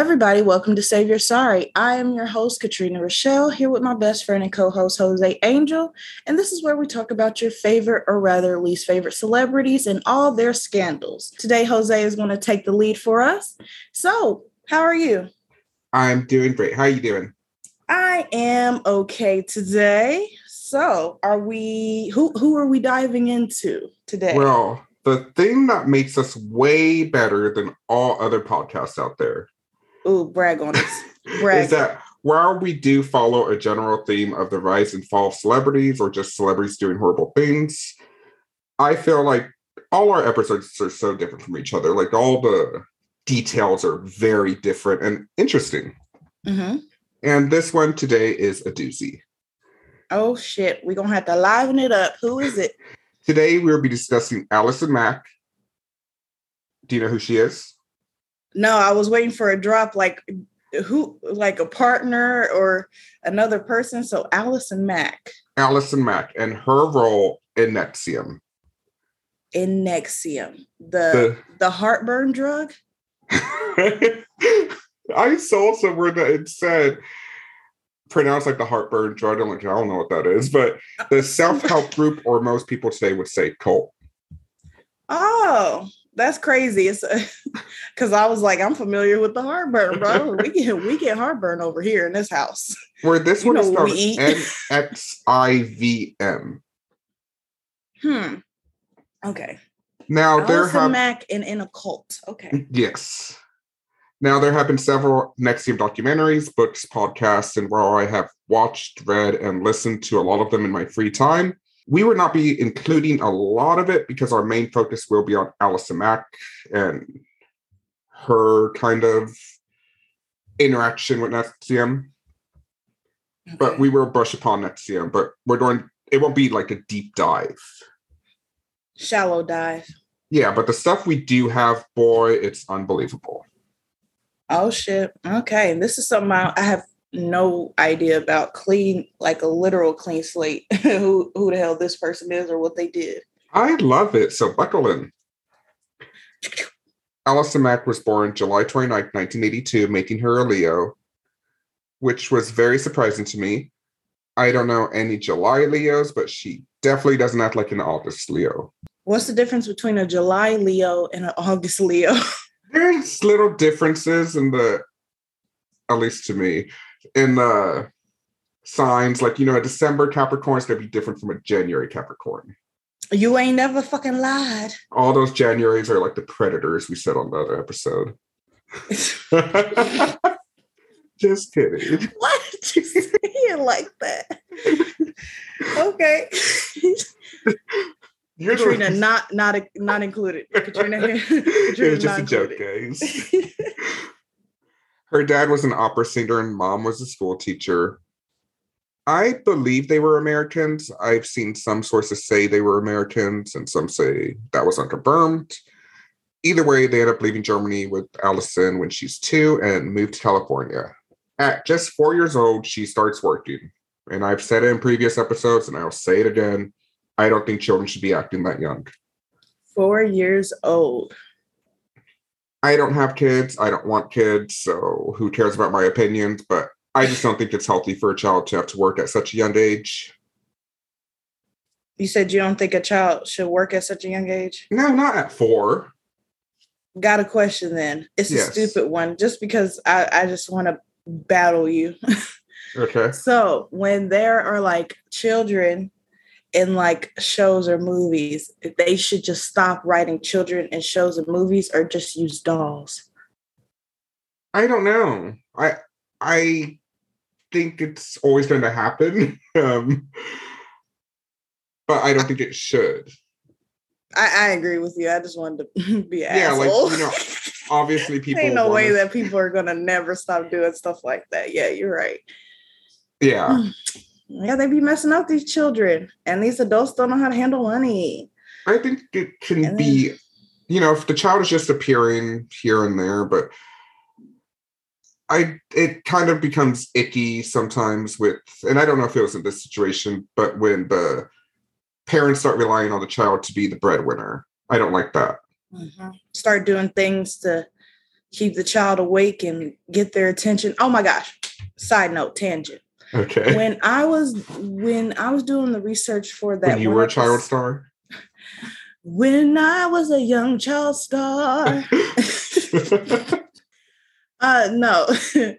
everybody, welcome to Save Your Sorry. I am your host, Katrina Rochelle, here with my best friend and co host, Jose Angel. And this is where we talk about your favorite or rather least favorite celebrities and all their scandals. Today, Jose is going to take the lead for us. So, how are you? I'm doing great. How are you doing? I am okay today. So, are we who who are we diving into today? Well, the thing that makes us way better than all other podcasts out there Ooh, brag on us. Brag. is that while we do follow a general theme of the rise and fall of celebrities or just celebrities doing horrible things, I feel like all our episodes are so different from each other. Like all the details are very different and interesting. hmm And this one today is a doozy. Oh shit, we're gonna have to liven it up. Who is it? Today we will be discussing Allison Mack. Do you know who she is? No, I was waiting for a drop like who like a partner or another person. So Allison Mack Allison Mack and her role in NXIVM. in Nexium, the the heartburn drug. I saw somewhere that it said pronounced like the heartburn drug. I'm like, I don't know what that is, but the self-help group, or most people today would say cult. Oh, that's crazy. It's because I was like, I'm familiar with the heartburn, bro. we get we get heartburn over here in this house. Where this You one is know what spelled we. N-X-I-V-M. Hmm. Okay. Now there have Mack in in a cult. Okay. Yes. Now, there have been several NXIVM documentaries, books, podcasts, and where I have watched, read, and listened to a lot of them in my free time, we will not be including a lot of it because our main focus will be on Allison Mack and her kind of interaction with NXIVM. But we will brush upon NXIVM, but we're going, it won't be like a deep dive. shallow dive. Yeah, but the stuff we do have, boy, it's unbelievable. Oh shit. Okay. And This is something I, I have no mm-hmm. idea about. Clean, like a literal clean slate. who who the hell this person is or what they did. I love it. So buckle in. Allison Mack was born July 29, 1982, making her a Leo, which was very surprising to me. I don't know any July Leos, but she definitely doesn't act like an August Leo. What's the difference between a July Leo and an August Leo? There's little differences in the, at least to me, in the signs. Like, you know, a December Capricorn is going to be different from a January Capricorn. you ain't never fucking lied. All those Januaries are like the predators we said on the other episode. Just kidding. Why did you say it like that? okay. You're the- Katrina not not not included. Katrina, it was just a not joke, guys. Her dad was an opera singer and mom was a school teacher. I believe they were Americans. I've seen some sources say they were Americans and some say that was unconfirmed. Either way, they end up leaving Germany with Allison when she's two and moved to California. At just four years old, she starts working. And I've said it in previous episodes and I'll say it again. I don't think children should be acting that young. Four years old. I don't have kids. I don't want kids. So who cares about my opinions? But I just don't think it's healthy for a child to have to work at such a young age. You said you don't think a child should work at such a young age? No, not at four. Got a question then. It's a Yes. stupid one just because I, I just want to battle you. Okay. so when there are like children in like shows or movies, they should just stop writing children in shows and movies or just use dolls. I don't know. I I think it's always going to happen. um, but I don't think it should. I, I agree with you. I just wanted to be an Yeah, like, you know, Obviously, people. Ain't no wanna- way that people are gonna never stop doing stuff like that. Yeah, you're right. Yeah, Yeah, they be messing up these children, and these adults don't know how to handle money. I think it can And be. You know, if the child is just appearing here and there, but I it kind of becomes icky sometimes with, and I don't know if it was in this situation, but when the parents start relying on the child to be the breadwinner, I don't like that. Mhm. Start doing things to keep the child awake and get their attention. Oh my gosh. Side note, tangent. Okay. When I was when I was doing the research for that, when you were a child star. When I was a young child star. Uh no.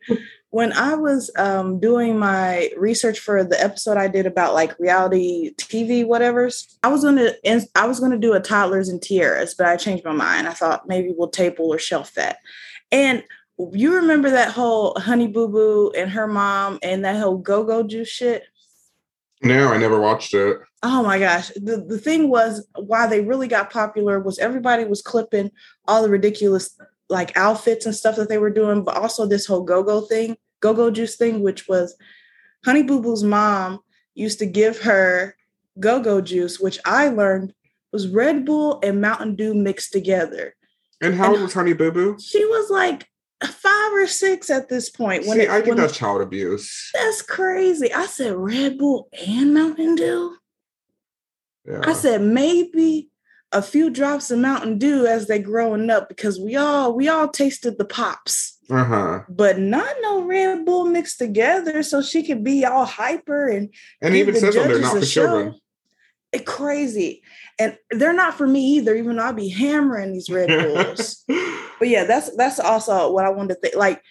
when I was um doing my research for the episode I did about like reality TV whatever, I was gonna I was gonna do a toddlers and tiaras, but I changed my mind. I thought maybe we'll table or shelf that. And you remember that whole Honey Boo Boo and her mom and that whole go go juice shit? no, I never watched it. Oh my gosh. The the thing was why they really got popular was everybody was clipping all the ridiculous like outfits and stuff that they were doing, but also this whole go-go thing, go-go juice thing, which was Honey Boo Boo's mom used to give her go-go juice, which I learned was Red Bull and Mountain Dew mixed together. And how old was Honey Boo Boo? She was like five or six at this point. See, I think when- that's child abuse. that's crazy. I said Red Bull and Mountain Dew. Yeah. I said maybe a few drops of Mountain Dew as they growing up because we all we all tasted the pops, Uh huh. but not no Red Bull mixed together so she could be all hyper and And even says judges not for children. It crazy, and they're not for me either. Even though I'll be hammering these Red Bulls, but yeah, that's that's also what I wanted to think. Like,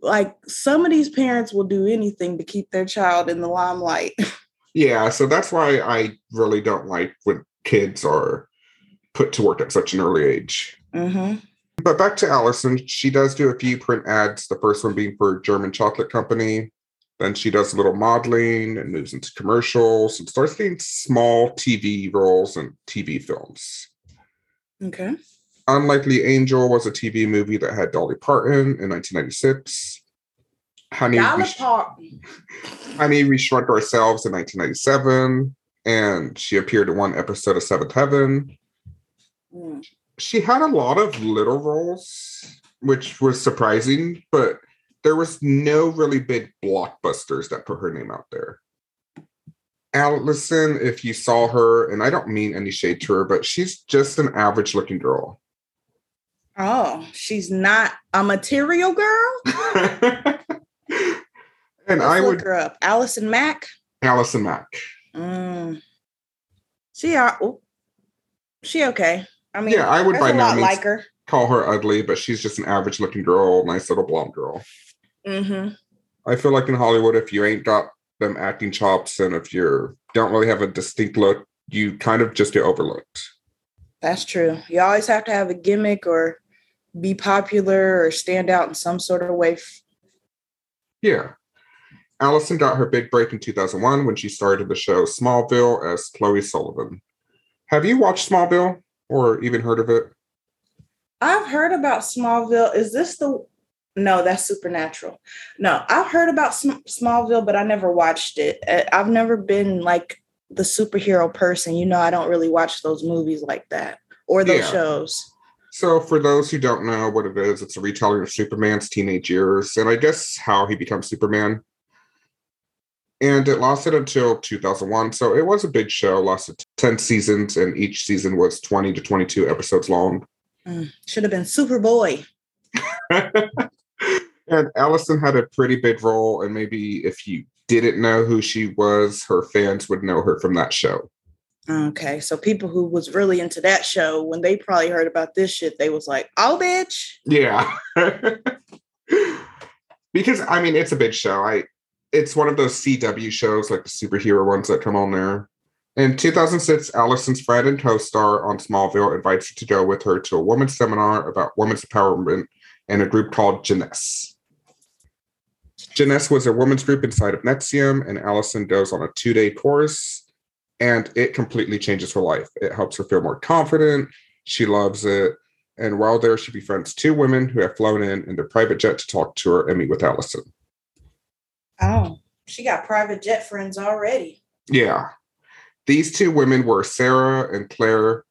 like some of these parents will do anything to keep their child in the limelight. yeah, so that's why I really don't like when kids are put to work at such an early age. hmm But back to Allison, she does do a few print ads, the first one being for German chocolate company. Then she does a little modeling and moves into commercials and starts getting small TV roles and TV films. Okay. Unlikely Angel was a TV movie that had Dolly Parton in 1996. Honey, we, Parton. Honey, we Shrunk Ourselves in 1997. And she appeared in one episode of Seventh Heaven. Mm. she had a lot of little roles, which was surprising, but there was no really big blockbusters that put her name out there. Allison, if you saw her, and I don't mean any shade to her, but she's just an average looking girl. Oh, she's not a material girl. and Let's I look would, her up. Allison Mack. Allison Mack. Mm. She are. oh, she okay. I mean, Yeah, I would by no means- like her. Call her ugly, but she's just an average looking girl, nice little blonde girl. Hmm I feel like in Hollywood, if you ain't got them acting chops and if you don't really have a distinct look, you kind of just get overlooked. That's true. You always have to have a gimmick or be popular or stand out in some sort of way. Yeah. Allison got her big break in 2001 when she started the show Smallville as Chloe Sullivan. Have you watched Smallville or even heard of it? I've heard about Smallville. Is this the? No, that's Supernatural. No, I've heard about Sm- Smallville, but I never watched it. Uh, I've never been like the superhero person. You know, I don't really watch those movies like that or those Yeah. shows. So, for those who don't know what it is, it's a retelling of Superman's teenage years and I guess how he becomes Superman. And it lasted until 2001. So, it was a big show, lasted 10 seasons, and each season was 20 to 22 episodes long. Mm, should have been Superboy. and Allison had a pretty big role, and maybe if you didn't know who she was, her fans would know her from that show. Okay, so people who was really into that show, when they probably heard about this shit, they was like, "Oh, bitch." Yeah. because I mean it's a big show. I it's one of those CW shows like the superhero ones that come on there. In 2006, Allison's friend and co-star on Smallville invites her to go with her to a women's seminar about women's empowerment and a group called Jeunesse. Jeunesse was a women's group inside of NXIVM, and Allison goes on a two-day course, and it completely changes her life. It helps her feel more confident. She loves it. And while there, she befriends two women who have flown in in their private jet to talk to her and meet with Allison. Oh, she got private jet friends already. Yeah. These two women were Sarah and Claire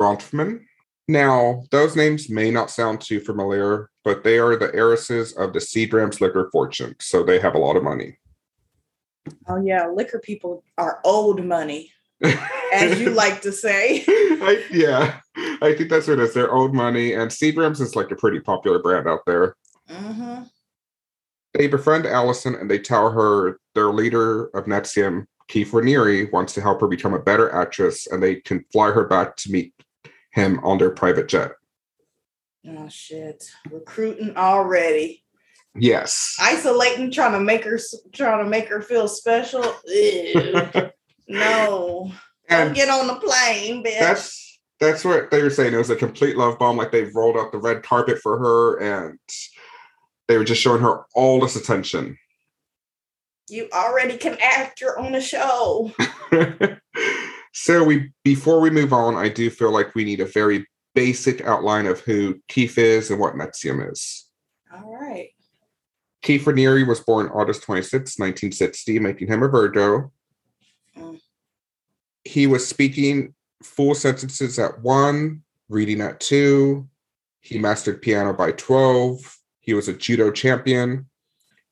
Bronfman. Now, those names may not sound too familiar, but they are the heiresses of the Seagram's liquor fortune, so they have a lot of money. Oh yeah, liquor people are old money. as you like to say. I, yeah, I think that's what it is. Their old money, and Seagram's is like a pretty popular brand out there. Mm-hmm. They befriend Allison and they tell her their leader of NXIVM, Keith Raniere, wants to help her become a better actress, and they can fly her back to meet him on their private jet. Oh shit! Recruiting already. Yes. Isolating, trying to make her, trying to make her feel special. No. Don't and get on the plane, bitch. that's that's what they were saying. It was a complete love bomb. Like they've rolled out the red carpet for her, and they were just showing her all this attention. you already can act. You're on a show. so we before we move on, I do feel like we need a very basic outline of who Keith is and what NXIVM is. All right. Keith Raniere was born August 26, 1960, making him a Virgo. Mm. He was speaking full sentences at one, reading at two. He mastered piano by 12. He was a judo champion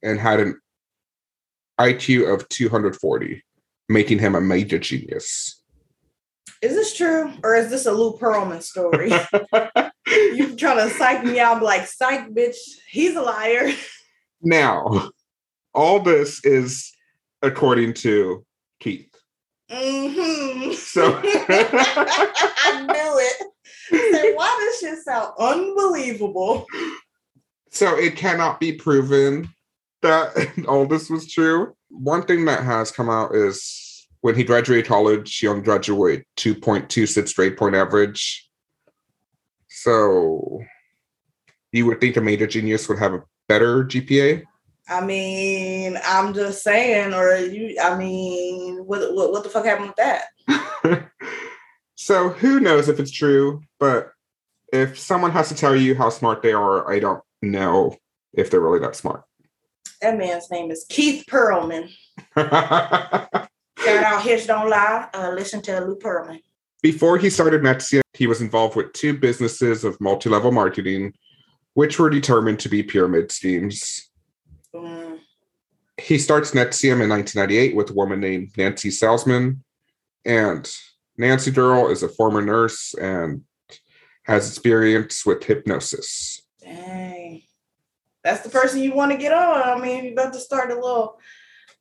and had an IQ of 240, making him a major genius. Is this true, or is this a Lou Pearlman story? you trying to psych me out? I'm like, psych, bitch. He's a liar. now, all this is according to Keith. Mm-hmm. So- I knew it. Say, why does shit sound unbelievable? So it cannot be proven that all this was true. One thing that has come out is when he graduated college, he only graduated 2.26 straight point average. So you would think a major genius would have a better GPA. I mean, I'm just saying, or you. I mean, what what, what the fuck happened with that? so who knows if it's true, but if someone has to tell you how smart they are, I don't know if they're really that smart. That man's name is Keith Pearlman. Shout out Hitch Don't Lie. Uh, listen to Lou Pearlman. Before he started NXIVM, he was involved with two businesses of multi level marketing, which were determined to be pyramid schemes. Mm, He starts NXIVM in 1998 with a woman named Nancy Salzman. And Nancy Durrell is a former nurse and has experience with hypnosis. dang. That's the person you want to get on. I mean, you about to start a little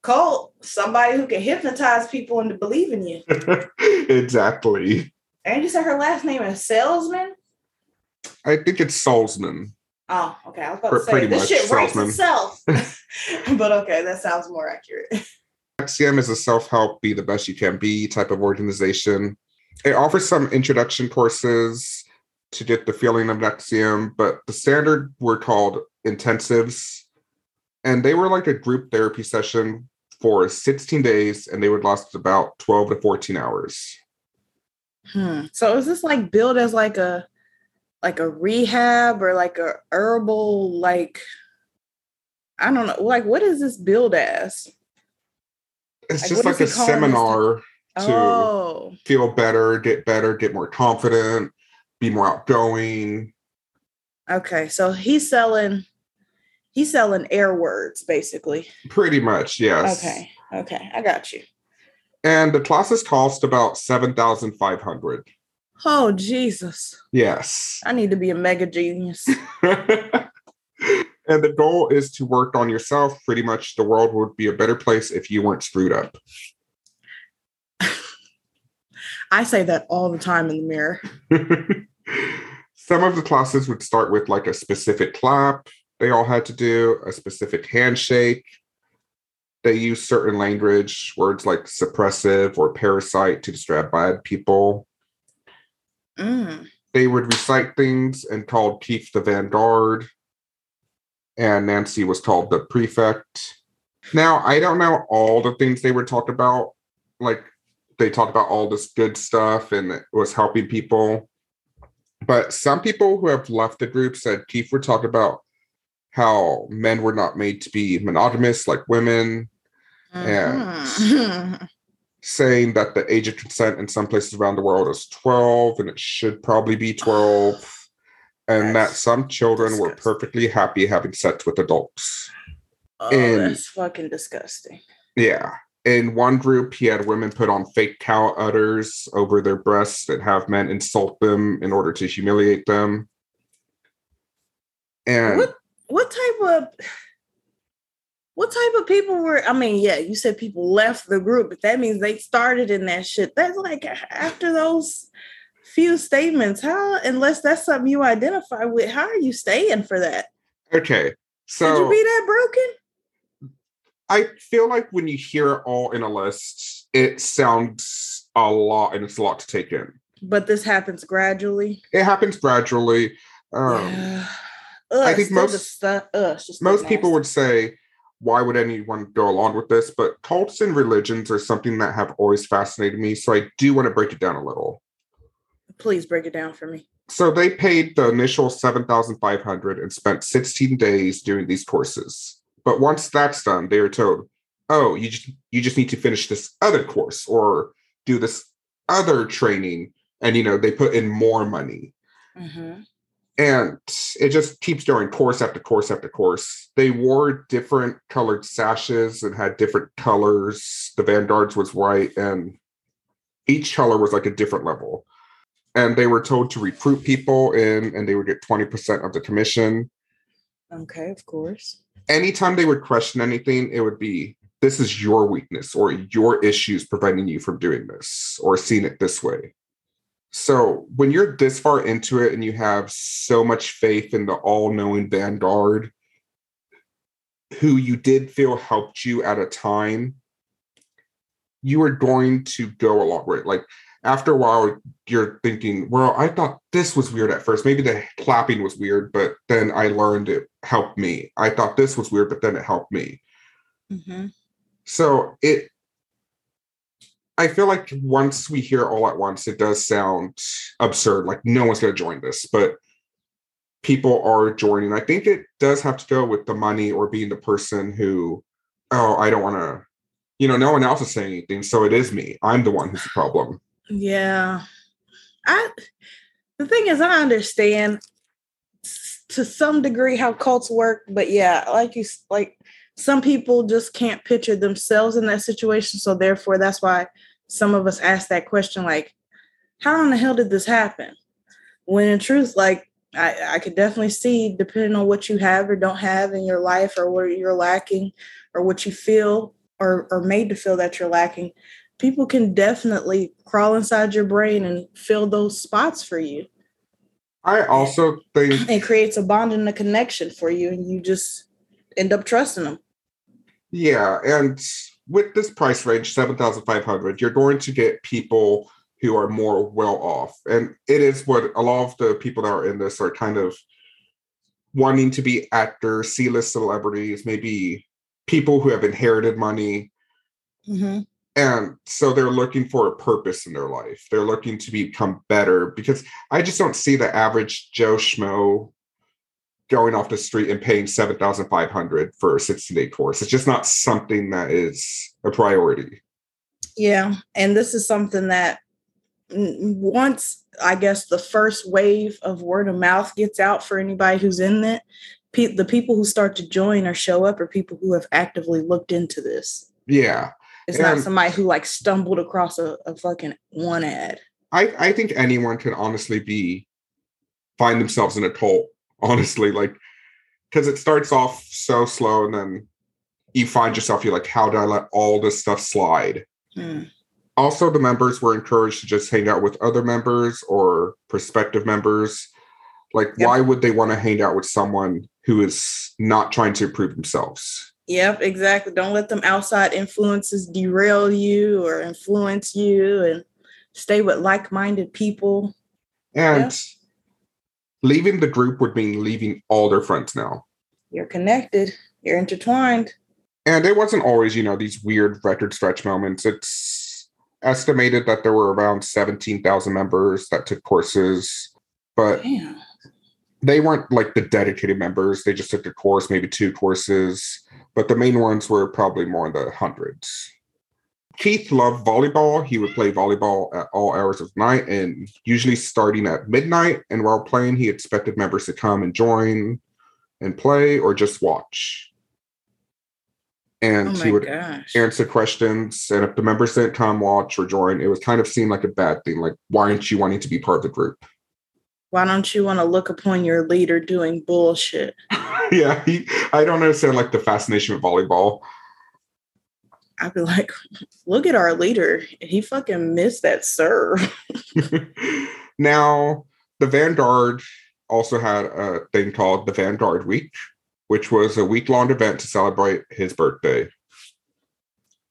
cult. Somebody who can hypnotize people into believing you. exactly. And you said her last name is Salesman? I think it's Salzman. Oh, okay. I was about to say pretty this much shit writes itself. but okay, that sounds more accurate. NXIVM is a self help, be the best you can be type of organization. It offers some introduction courses to get the feeling of NXIVM, but the standard were called intensives. And they were like a group therapy session for 16 days, and they would last about 12 to 14 hours. Hmm. So is this like billed as like a like a rehab or like a herbal like I don't know like what is this billed as? It's Like, just like a is he calling this seminar to Oh, feel better, get better, get more confident, be more outgoing. okay. So he's selling he's selling air words basically. Pretty much, yes. Okay. Okay. I got you. And the classes cost about 7,500. Oh Jesus. Yes. I need to be a mega genius. and the goal is to work on yourself. Pretty much the world would be a better place if you weren't screwed up. I say that all the time in the mirror. Some of the classes would start with like a specific clap they all had to do, a specific handshake. They use certain language, words like suppressive or parasite to describe bad people. Mm. They would recite things and called Keith the Vanguard, and Nancy was called the prefect. Now, I don't know all the things they would talk about. Like, they talked about all this good stuff and it was helping people. But some people who have left the group said Keith would talk about how men were not made to be monogamous like women, Mhm. saying that the age of consent in some places around the world is 12 and it should probably be 12, and that some children were perfectly happy having sex with adults. oh, And- that's fucking disgusting. Yeah. in one group, he had women put on fake cow udders over their breasts and have men insult them in order to humiliate them. And what what type of what type of people were i mean yeah you said people left the group but that means they started in that shit. That's like after those few statements how unless that's something you identify with how are you staying for that? Okay so Could you be that broken? I feel like when you hear it all in a list it sounds a lot and it's a lot to take in. But this happens gradually? It happens gradually. Um yeah. I think most- just, uh, ugh, most people would say why would anyone go along with this? But cults and religions are something that have always fascinated me so i do want to break it down a little. Please break it down for me. So they paid the initial 7500 and spent 16 days doing these courses. But once that's done they are told oh you just you just need to finish this other course or do this other training. And you know they put in more money. Mhm. And it just keeps going course after course after course. They wore different colored sashes and had different colors. The Vanguards was white, and each color was like a different level. And they were told to recruit people in, and they would get 20% of the commission. okay of course Anytime they would question anything, it would be this is your weakness or your issues preventing you from doing this or seeing it this way. So when you're this far into it and you have so much faith in the all-knowing vanguard who you did feel helped you at a time, you are going to go along with it. Like after a while, you're thinking, well, I thought this was weird at first. Maybe the clapping was weird, but then I learned it helped me. I thought this was weird, but then it helped me. hmm So it I feel like once we hear all at once, it does sound absurd. Like no one's gonna join this, but people are joining. I think it does have to go with the money or being the person who, oh, I don't wanna, you know, no one else is saying anything. So it is me. I'm the one who's the problem. Yeah. I the thing is I understand to some degree how cults work, but yeah, like you like some people just can't picture themselves in that situation, so therefore that's why some of us ask that question like how in the hell did this happen? When in truth like I, I could definitely see, depending on what you have or don't have in your life, or what you're lacking, or what you feel or or made to feel that you're lacking, people can definitely crawl inside your brain and fill those spots for you. I also think It creates a bond and a connection for you, and you just end up trusting them. Yeah, and with this price range, seven thousand five hundred, you're going to get people who are more well off, and it is what a lot of the people that are in this are kind of wanting to be actors, C-list celebrities, maybe people who have inherited money, Mm-hmm. and so they're looking for a purpose in their life. They're looking to become better because I just don't see the average Joe Schmo going off the street and paying 7500 for a 60 day course. It's just not something that is a priority. Yeah, and this is something that once I guess the first wave of word of mouth gets out for anybody who's in it, pe- the people who start to join or show up are people who have actively looked into this. Yeah. It's not somebody who like stumbled across a, a fucking one ad. I, I think anyone can honestly be find themselves in a cult, honestly, like because it starts off so slow and then you find yourself, you're like, how do I let all this stuff slide? Hmm. also the members were encouraged to just hang out with other members or prospective members like Yep. why would they want to hang out with someone who is not trying to improve themselves Yep, exactly. Don't let them outside influences derail you or influence you and stay with like-minded people. and Yeah. Leaving the group would mean leaving all their friends now You're connected, you're intertwined. and it wasn't always you know these weird record stretch moments it's estimated that there were around 17,000 members that took courses but Damn. they weren't like the dedicated members. They just took a course, maybe two courses, but the main ones were probably more in the hundreds. Keith loved volleyball. He would play volleyball at all hours of night and usually starting at midnight. And while playing, he expected members to come and join and play or just watch. and Oh he would gosh. answer questions. And if the members didn't come watch or join, it was kind of seemed like a bad thing. Like, why aren't you wanting to be part of the group? Why don't you want to look upon your leader doing bullshit? yeah, he, I don't understand like the fascination with volleyball. I'd be like, look at our leader. He fucking missed that serve. now, the Vanguard also had a thing called the Vanguard Week, which was a week long event to celebrate his birthday.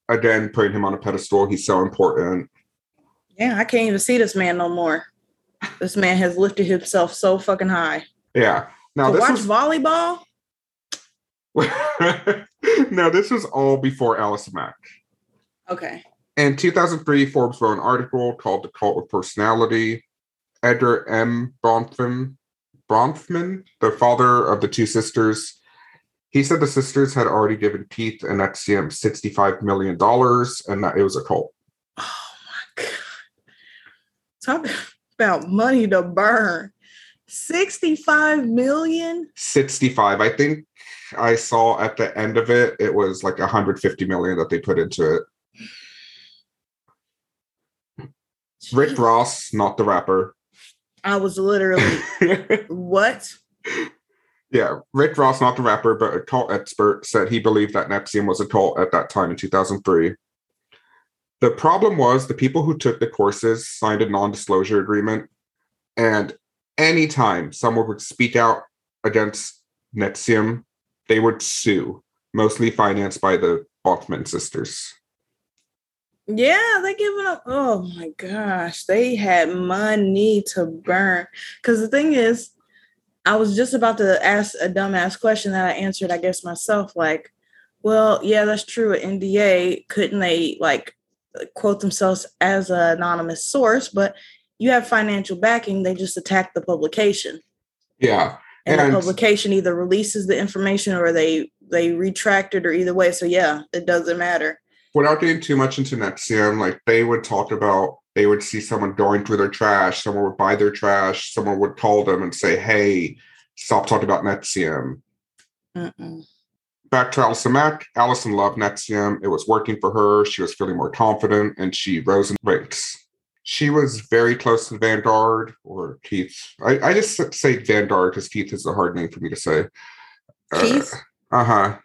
Again, putting him on a pedestal. He's so important. Yeah, I can't even see this man no more. This man has lifted himself so fucking high. Yeah. Now, to this watch was volleyball? no, this was all before Alice Mack. Okay. In 2003, Forbes wrote an article called The Cult of Personality. Edgar M. Bronfman, Bronfman, the father of the two sisters, he said the sisters had already given Keith and NXIVM $65 million and that it was a cult. Oh my god. Talk about money to burn. 65 million? 65. I think I saw at the end of it, it was like 150 million that they put into it. Rick hmm. Ross, not the rapper. I was literally what? Yeah, Rick Ross, not the rapper, but a cult expert, said he believed that NXIVM was a cult at that time in 2003. The problem was the people who took the courses signed a non disclosure agreement. And anytime someone would speak out against NXIVM, they were sue, mostly financed by the Bronfman sisters. Yeah, they giving up. Oh my gosh, they had money to burn. Because the thing is, I was just about to ask a dumbass question that I answered, I guess myself. Like, well, yeah, that's true. At NDA, couldn't they like quote themselves as an anonymous source? But you have financial backing. They just attack the publication, Yeah. And, And- the publication either releases the information or they they retract it, or either way. So yeah, it doesn't matter. without getting too much into NXIVM, like they would talk about, they would see someone going through their trash, someone would buy their trash, someone would call them and say, hey, stop talking about NXIVM. Mm-mm. Back to Allison Mack. Allison loved NXIVM. It was working for her. She was feeling more confident and she rose in ranks. She was very close to Vanguard or Keith. I, I just say Vanguard because Keith is a hard name for me to say. Keith? Uh huh.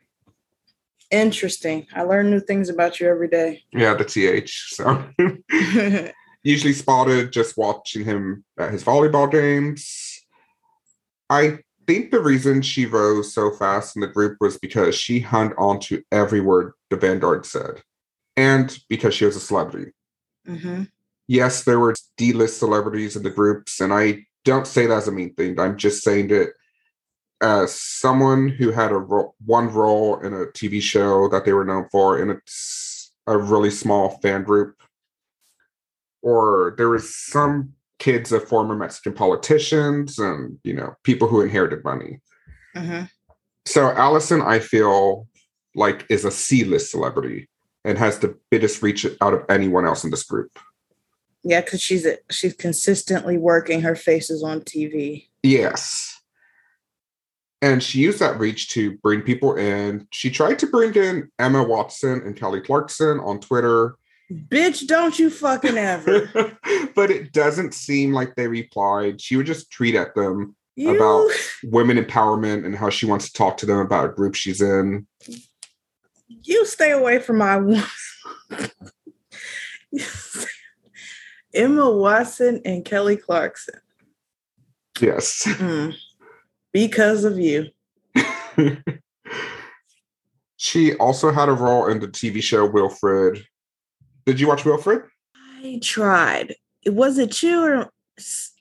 Interesting. I learn new things about you every day. Yeah, the TH. So. usually spotted just watching him at his volleyball games. I think the reason she rose so fast in the group was because she hung on to every word the Vanguard said, and because she was a celebrity. hmm Yes, there were D list celebrities in the groups, and I don't say that as a mean thing. I'm just saying that as someone who had a ro- one role in a TV show that they were known for in a, a really small fan group or there was some kids of former Mexican politicians and you know people who inherited money. hmm So Allison, I feel like is a C-list celebrity and has the biggest reach out of anyone else in this group. Yeah, because she's she's consistently working. Her face is on TV. Yes. And she used that reach to bring people in. She tried to bring in Emma Watson and Kelly Clarkson on Twitter, Bitch, don't you fucking ever. but it doesn't seem like they replied. She would just tweet at them You, About- women empowerment and how she wants to talk to them about a group she's in. you stay away from my. Emma Watson and Kelly Clarkson. Yes. Mm. Because of you. she also had a role in the TV show Wilfred. Did you watch Wilfred? I tried. Was it you or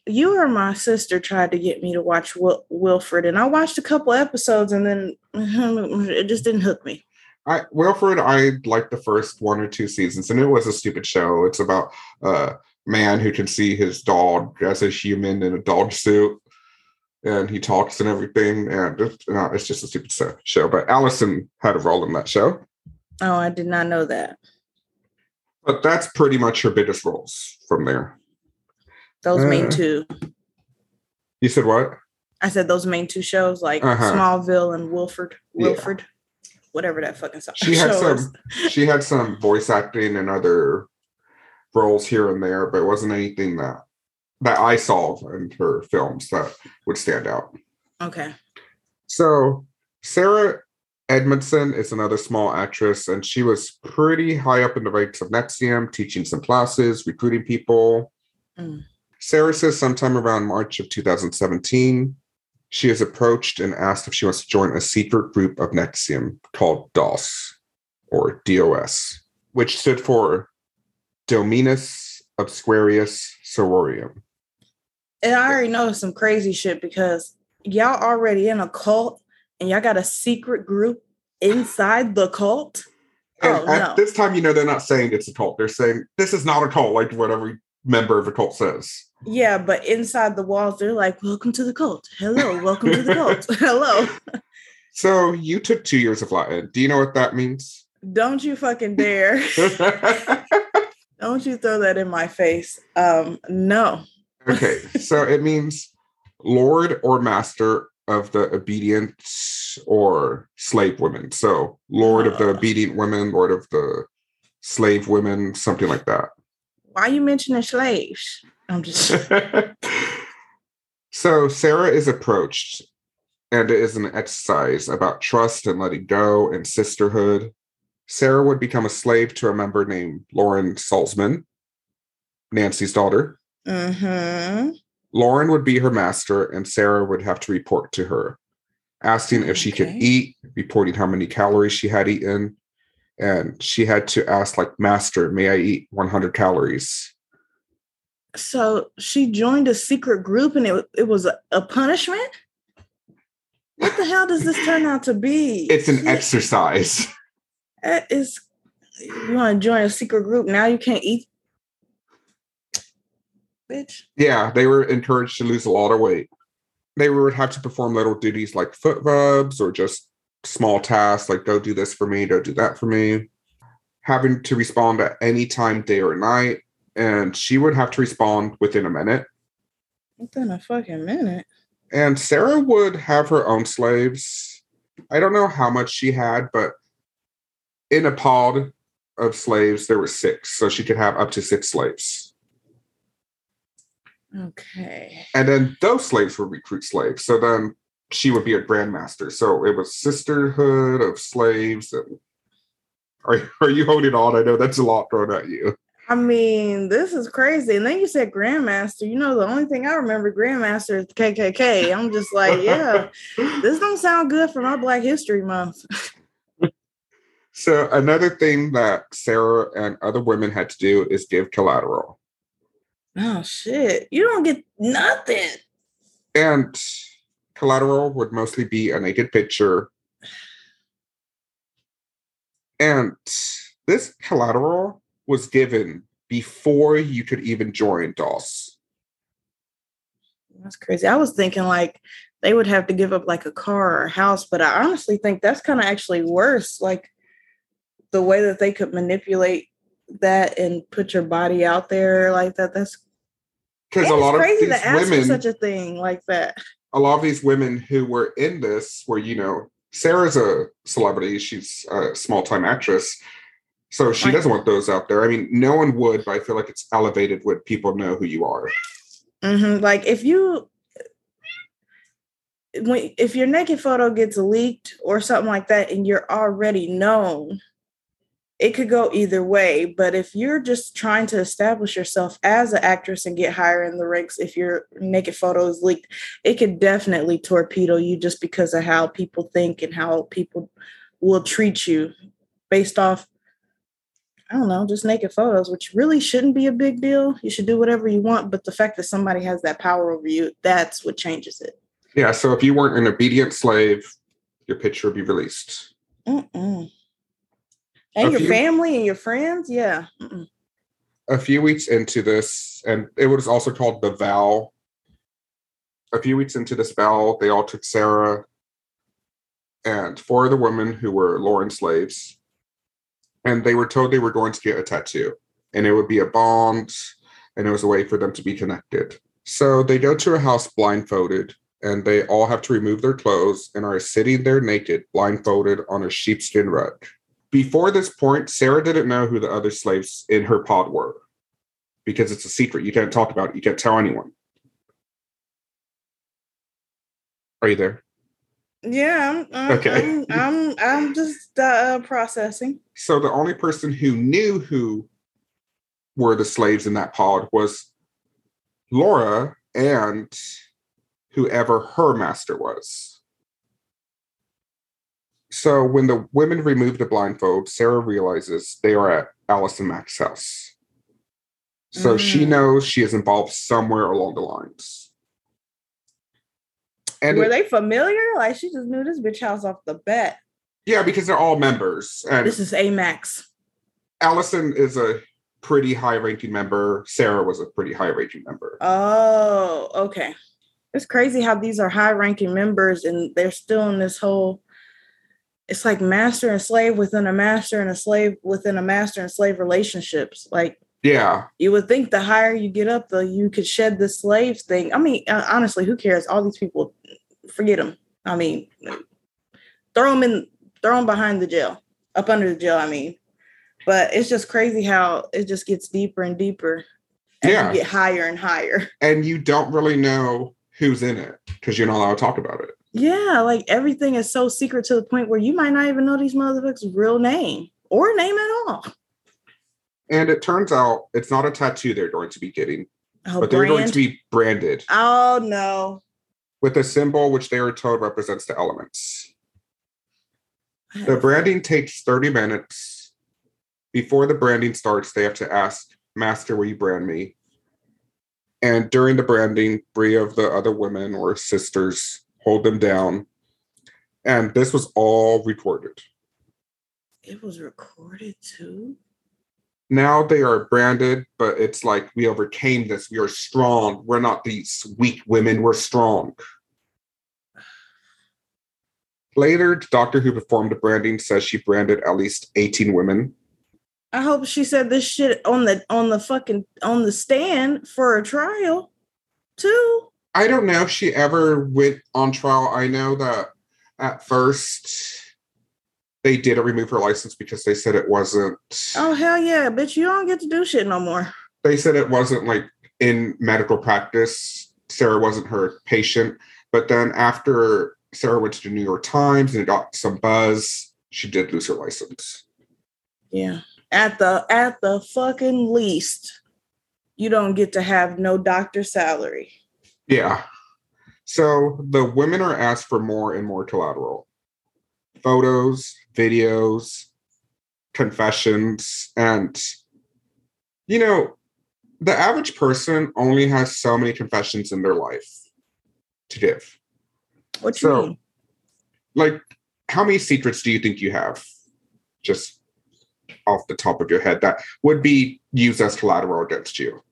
you or my sister tried to get me to watch Wil- Wilfred, and I watched a couple episodes, and then it just didn't hook me. I Wilfred, I liked the first one or two seasons, and it was a stupid show. It's about a man who can see his dog as a human in a dog suit, and he talks and everything. And it's, no, it's just a stupid show. But Allison had a role in that show. Oh, I did not know that. But that's pretty much her biggest roles from there. Those main Uh, two. You said what? I said those main two shows, like Uh-huh. Smallville and Wilfred. Yeah. Wilfred. whatever that fucking. She had show is. some she had some voice acting and other roles here and there, but it wasn't anything that that I saw in her films that would stand out. Okay. So Sarah Edmondson is another small actress, and she was pretty high up in the ranks of NXIVM, teaching some classes, recruiting people. Mm. Sarah says sometime around March of 2017, she is approached and asked if she wants to join a secret group of NXIVM called DOS or DOS, which stood for Dominus Obsequious Sororium. And I already know some crazy shit because y'all already in a cult and y'all got a secret group inside the cult. And Oh, at no. this time, you know, they're not saying it's a cult. They're saying this is not a cult, like what every member of a cult says. Yeah, but inside the walls, they're like, "Welcome to the cult. Hello, welcome to the cult. Hello." So you took two years of Latin. Do you know what that means? Don't you fucking dare! Don't you throw that in my face? Um, no. okay, so it means Lord or Master of the obedient or slave women. So Lord of the Oh. obedient women, Lord of the slave women, something like that. Why are you mentioning slaves? I'm just so Sarah is approached, and it is an exercise about trust and letting go and sisterhood. Sarah would become a slave to a member named Lauren Salzman, Nancy's daughter. mm-hmm. Lauren would be her master, and Sarah would have to report to her, asking if she could eat, reporting how many calories she had eaten. And she had to ask, like, Master, may I eat 100 calories? So she joined a secret group, and it it was a, a punishment. What the hell does this turn out to be? It's an exercise. That is, you want to join a secret group now? You can't eat, bitch. Yeah, they were encouraged to lose a lot of weight. They would have to perform little duties like foot rubs or just small tasks like go do this for me, go do that for me. Having to respond at any time, day or night. And she would have to respond within a minute. Within a fucking minute. And Sarah would have her own slaves. I don't know how much she had, but in a pod of slaves, there were six. So she could have up to six slaves. Okay. and then those slaves would recruit slaves. So then she would be a grandmaster. So it was sisterhood of slaves. And are are you holding on? I know that's a lot thrown at you. I mean, this is crazy. And then you said Grandmaster. You know, the only thing I remember Grandmaster is the KKK. I'm just like, yeah, this don't sound good for my Black History Month. So another thing that Sarah and other women had to do is give collateral. Oh shit! You don't get nothing. And collateral would mostly be a naked picture. And this collateral was given before you could even join DOS. That's crazy. I was thinking like they would have to give up like a car or a house, but I honestly think that's kind of actually worse. Like the way that they could manipulate that and put your body out there like that. That's Because a lot of crazy these to ask for women, such a thing like that. a lot of these women who were in this were, you know, Sarah's a celebrity. She's a small time actress. So she doesn't want those out there. I mean, no one would, but I feel like it's elevated when people know who you are. Mhm. Like if you when if your naked photo gets leaked or something like that and you're already known, it could go either way. But if you're just trying to establish yourself as an actress and get higher in the ranks, if your naked photo is leaked, it could definitely torpedo you just because of how people think and how people will treat you based off I don't know, just naked photos, which really shouldn't be a big deal. You should do whatever you want, but the fact that somebody has that power over you, that's what changes it. Yeah. So if you weren't an obedient slave, your picture would be released. Mm-mm. And your few- family and your friends, yeah. Mm-mm. a few weeks into this, and it was also called the vow. A few weeks into this vow, they all took Sarah and four of the women who were Lauren slaves, and they were told they were going to get a tattoo, and it would be a bond, and it was a way for them to be connected. So they go to a house blindfolded, and they all have to remove their clothes and are sitting there naked, blindfolded on a sheepskin rug. Before this point, Sarah didn't know who the other slaves in her pod were because it's a secret. You can't talk about it, you can't tell anyone. Are you there? Yeah, I'm, I'm, Okay. I'm, I'm, I'm just uh, processing. So the only person who knew who were the slaves in that pod was Laura and whoever her master was. So when the women remove the blindfold, Sarah realizes they are at Allison Mack's house. So she Mm. knows she is involved somewhere along the lines. And Were it- they familiar? Like she just knew this bitch house off the bat. yeah, because they're all members. And This is Amax. Allison is a pretty high ranking member. Sarah was a pretty high ranking member. Oh, okay. It's crazy how these are high ranking members and they're still in this whole it's like master and slave within a master and a slave within a master and slave relationships. Like Yeah. you would think the higher you get up, the you could shed the slaves thing. I mean, uh, honestly, who cares? All these people, forget them. I mean, throw them in, throw them behind the jail, up under the jail. I mean, but it's just crazy how it just gets deeper and deeper as Yeah. you get higher and higher. And you don't really know who's in it because you're not allowed to talk about it. Yeah, like everything is so secret to the point where you might not even know these motherfuckers' real name or name at all. And it turns out it's not a tattoo they're going to be getting, Oh, but they're going to be branded oh no. with a symbol which they are told represents the elements. The branding takes 30 minutes. Before the branding starts, they have to ask, Master, will you brand me? And during the branding, three of the other women or sisters hold them down. And this was all recorded. It was recorded too. Now they are branded, but it's like we overcame this. We are strong. We're not these weak women. We're strong. Later, the doctor who performed the branding says she branded at least 18 women. I hope she said this shit on the on the fucking on the stand for a trial too. I don't know if she ever went on trial. I know that at first they didn't remove her license because they said it wasn't Oh hell yeah, bitch! You don't get to do shit no more. they said it wasn't like in medical practice. Sarah wasn't her patient. But then after Sarah went to the New York Times and it got some buzz, she did lose her license. Yeah, at the at the fucking least, you don't get to have no doctor salary. Yeah. So the women are asked for more and more collateral photos, videos, confessions. And, you know, the average person only has so many confessions in their life to give. What you So- mean? Like, how many secrets do you think you have? Just off the top of your head that would be used as collateral against you.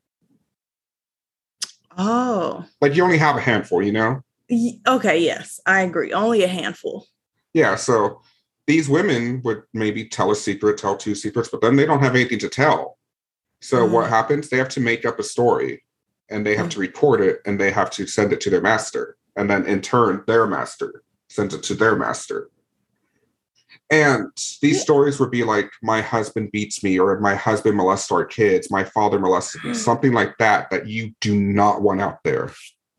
Oh, Like, you only have a handful, you know? Okay. Yes, I agree. Only a handful. Yeah, so these women would maybe tell a secret, tell two secrets, but then they don't have anything to tell. So Mhm. what happens? They have to make up a story and they have to record it and they have to send it to their master. And then in turn, their master sends it to their master. And these stories would be like, my husband beats me, or my husband molests our kids, my father molested me, something like that, that you do not want out there.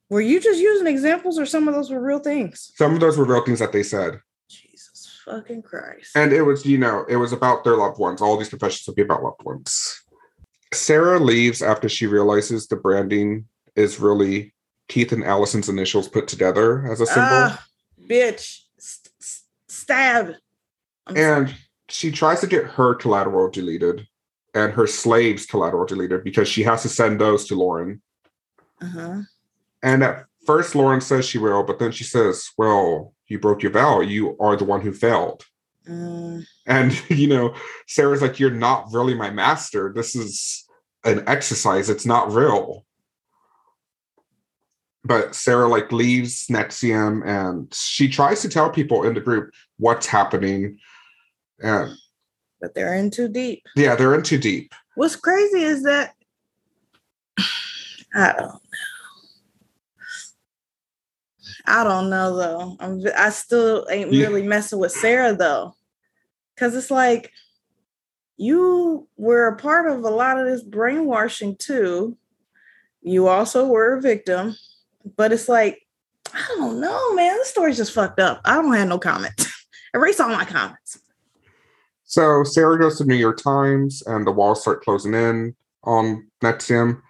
Were you just using examples, or some of those were real things? Some of those were real things that they said. Jesus fucking Christ! And it was, you know, it was about their loved ones. All these confessions would be about loved ones. Sarah leaves after she realizes the branding is really Keith and Allison's initials put together as a symbol. Ah, bitch, St- st- stab. I'm and sorry. she tries to get her collateral deleted and her slaves' collateral deleted because she has to send those to Lauren. uh-huh. And at first, Lauren says she will, but then she says, Well, you broke your vow. You are the one who failed. Mm, And, you know, Sarah's like, You're not really my master. This is an exercise. It's not real. But Sarah like leaves NXIVM and she tries to tell people in the group what's happening. And but they're in too deep. yeah, they're in too deep. What's crazy is that I don't know. I don't know though. I'm I still ain't Yeah. really messing with Sarah though. Cause it's like you were a part of a lot of this brainwashing too. You also were a victim, but it's like, I don't know, man. This story's just fucked up. I don't have no comments. Erase all my comments. So Sarah goes to New York Times and the walls start closing in on NXIVM.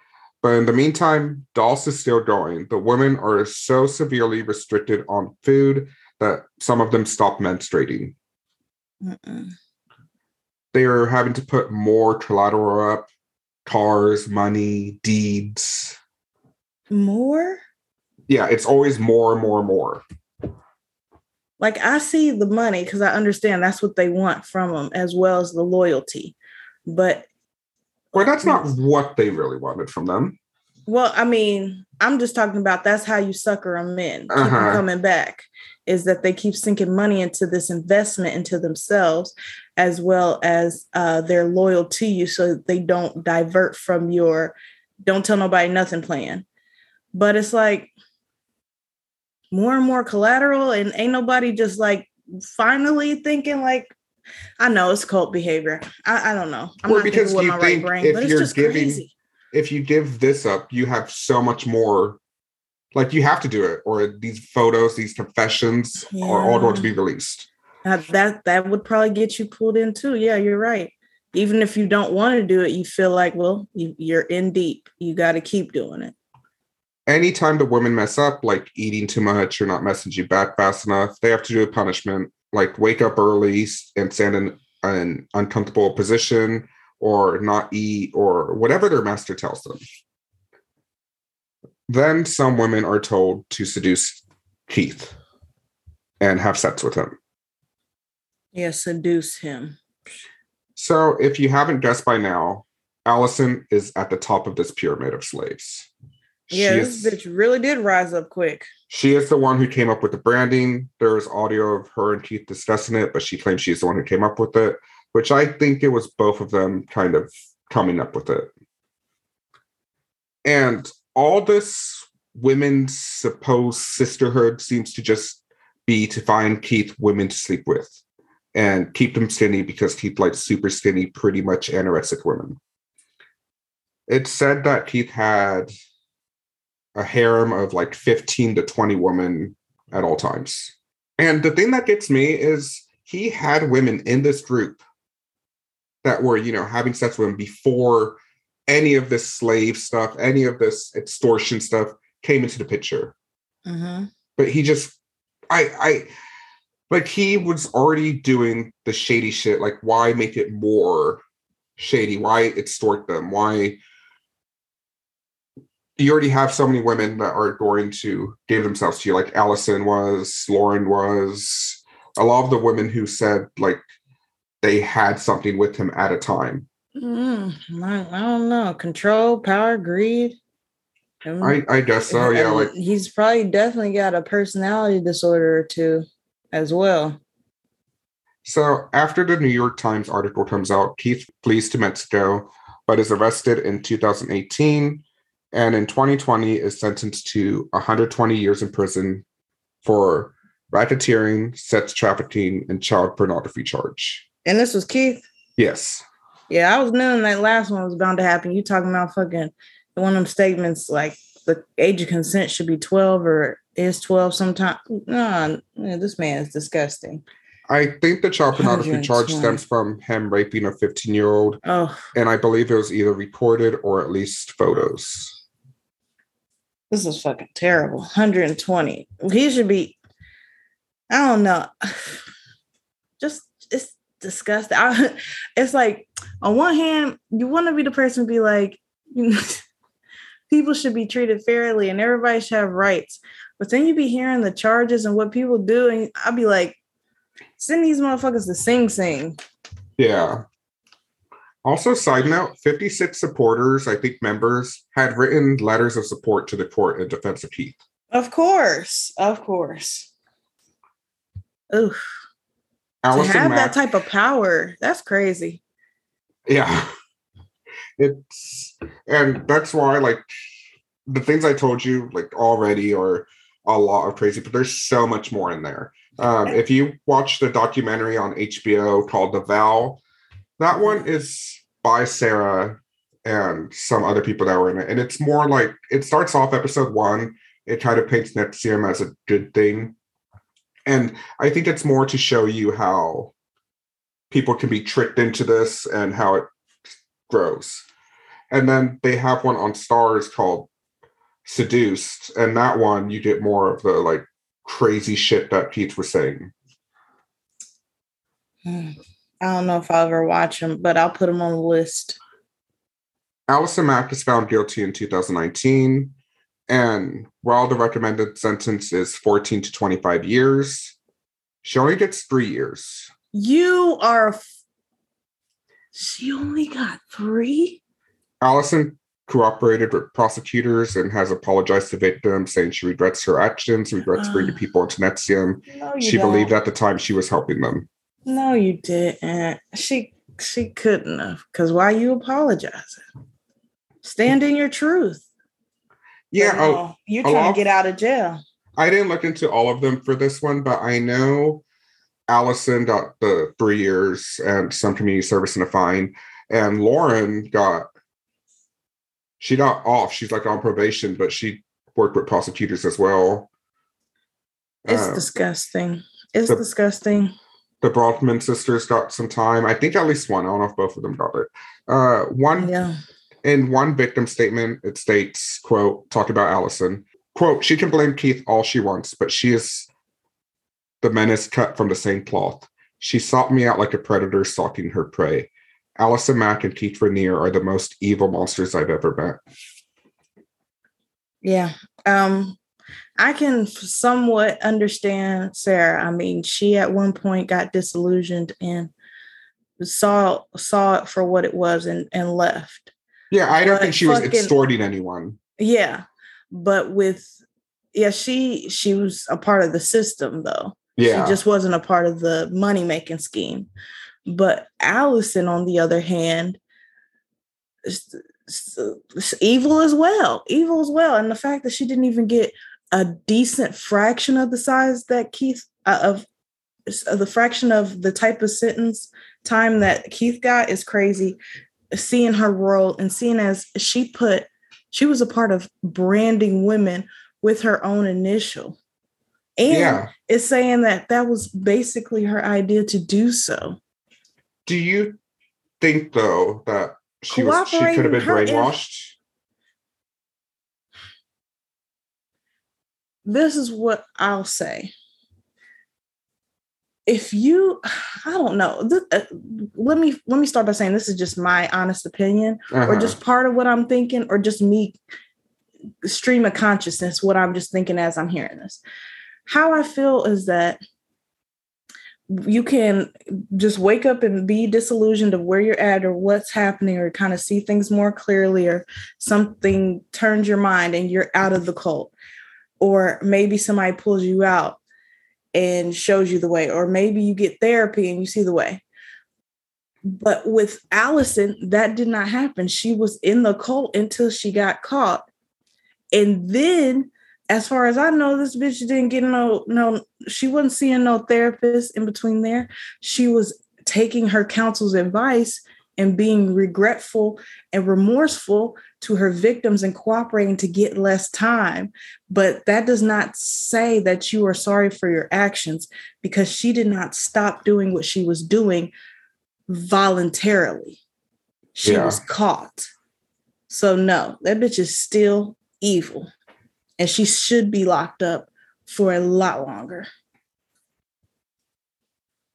But in the meantime, Dulce is still going. The women are so severely restricted on food that some of them stop menstruating. Mm-mm. They are having to put more collateral up cars, money, deeds. More? Yeah, it's always more, more, more. Like I see the money because I understand that's what they want from them, as well as the loyalty. But Well, that's not what they really wanted from them. Well, I mean, I'm just talking about that's how you sucker them in, keep Uh-huh. coming back, is that they keep sinking money into this investment into themselves, as well as uh, they're loyal to you, so they don't divert from your "don't tell nobody nothing" plan. But it's like more and more collateral, and ain't nobody just like finally thinking like. I know it's cult behavior. I, I don't know. I'm Well, not because with you my right think brain, if but it's you're just giving- crazy. If you give this up, you have so much more. Like you have to do it, or these photos, these confessions are all going to be released. Uh, that that would probably get you pulled in too. Yeah, you're right. Even if you don't want to do it, you feel like, well, you, you're in deep. You got to keep doing it. Anytime the women mess up, like eating too much or not messaging back fast enough, they have to do a punishment, like wake up early and stand in an uncomfortable position, or not eat, or whatever their master tells them. Then some women are told to seduce Keith and have sex with him. Yeah, seduce him. So, if you haven't guessed by now, Allison is at the top of this pyramid of slaves. Yeah, she, this is, bitch really did rise up quick. she is the one who came up with the branding. There is audio of her and Keith discussing it, but she claims she's the one who came up with it, which I think it was both of them kind of coming up with it. And all this women's supposed sisterhood seems to just be to find Keith women to sleep with and keep them skinny because Keith likes super skinny, pretty much anorexic women. It's said that Keith had a harem of like 15 to 20 women at all times. And the thing that gets me is he had women in this group that were, you know, having sex with him before any of this slave stuff, any of this extortion stuff came into the picture. hmm But he just, I, I, like he was already doing the shady shit. Like, why make it more shady? Why extort them? Why? You already have so many women that are going to give themselves to you, like Allison was, Lauren was, a lot of the women who said like they had something with him at a time. Mm, I, don't know. Control, power, greed. I, I guess so. Yeah, like he's probably definitely got a personality disorder or two as well. So after the New York Times article comes out, Keith flees to Mexico, but is arrested in 2018, and in 2020 is sentenced to 120 years in prison for racketeering, sex trafficking, and child pornography charge. And this was Keith. Yes. Yeah, I was knowing that last one was bound to happen. You talking about fucking one of them statements like the age of consent should be 12 or is 12 sometimes. Yeah, this man is disgusting. I think the child pornography charge stems from him raping a 15 year old, Oh, and I believe it was either recorded or at least photos. This is fucking terrible. 120. He should be, I don't know. Just it's disgusting. I, it's like on one hand, you want to be the person be like, you know, people should be treated fairly and everybody should have rights. But then you be hearing the charges and what people do, and I'll be like, send these motherfuckers to Sing Sing. Yeah. Also, side note 56 supporters, I think members, had written letters of support to the court in defense of Keith. Of course, of course. Ooh, to have Mack, that type of power, that's crazy. yeah. It's, and that's why, like, the things I told you, like, already, are a lot of crazy, but there's so much more in there. Um, if you watch the documentary on HBO called The Vow, that one is by Sarah and some other people that were in it. And it's more like it starts off episode one, it kind of paints NXIVM as a good thing. And I think it's more to show you how people can be tricked into this and how it grows. And then they have one on Starz called Seduced, and that one you get more of the like crazy shit that Pete was saying. Hmm. I don't know if I'll ever watch them, but I'll put them on the list. Allison Mack is found guilty in 2019, and while the recommended sentence is 14 to 25 years, she only gets three years. You are. F- she only got three. Allison cooperated with prosecutors and has apologized to victims, saying she regrets her actions, regrets bringing people into NXIVM. No, She don't. believed at the time she was helping them. No, you didn't. She she couldn't have. Cause why you apologizing? Stand in your truth. Yeah, oh, you're trying lot- to get out of jail. I didn't look into all of them for this one, but I know Allison got the three years and some community service and a fine, and Lauren got she got off. She's like on probation, but she worked with prosecutors as well. It's Uh, disgusting. It's the- disgusting. The Bronfman sisters got some time. I think at least one. I don't know if both of them got it. Uh, one Yeah. in one victim statement, it states, quote, talk about Allison. Quote, she can blame Keith all she wants, but she is the menace cut from the same cloth. She sought me out like a predator stalking her prey. Allison Mack and Keith Raniere are the most evil monsters I've ever met. Yeah. Um, I can somewhat understand Sarah. I mean, she at one point got disillusioned and saw saw it for what it was and and left. Yeah, I don't But think she was extorting anyone. Yeah. But with yeah, she she was a part of the system though. Yeah. She just wasn't a part of the money making scheme. But Allison, on the other hand, is, is- is evil as well. Evil as well. And the fact that she didn't even get a decent fraction of the size that Keith uh, of uh, the fraction of the type of sentence time that Keith got is crazy. Seeing her role and seeing as she put, she was a part of branding women with her own initial. And yeah. is saying that that was basically her idea to do so. Do you think though that she was she could have been brainwashed? This is what I'll say. If you, I don't know. Uh, let me let me start by saying this is just my honest opinion, or Uh-huh. just part of what I'm thinking, or just me stream of consciousness, what I'm just thinking as I'm hearing this. How I feel is that you can just wake up and be disillusioned of where you're at or what's happening or kind of see things more clearly or something turns your mind and you're out of the cult or maybe somebody pulls you out and shows you the way or maybe you get therapy and you see the way. But with allison that did not happen. She was in the cult until she got caught. And then as far as i know this bitch didn't get no no she wasn't seeing no therapist in between there. She was taking her counsel's advice and being regretful and remorseful to her victims and cooperating to get less time. But that does not say that you are sorry for your actions because she did not stop doing what she was doing voluntarily. She Yeah. was caught. So, no, that bitch is still evil and she should be locked up for a lot longer.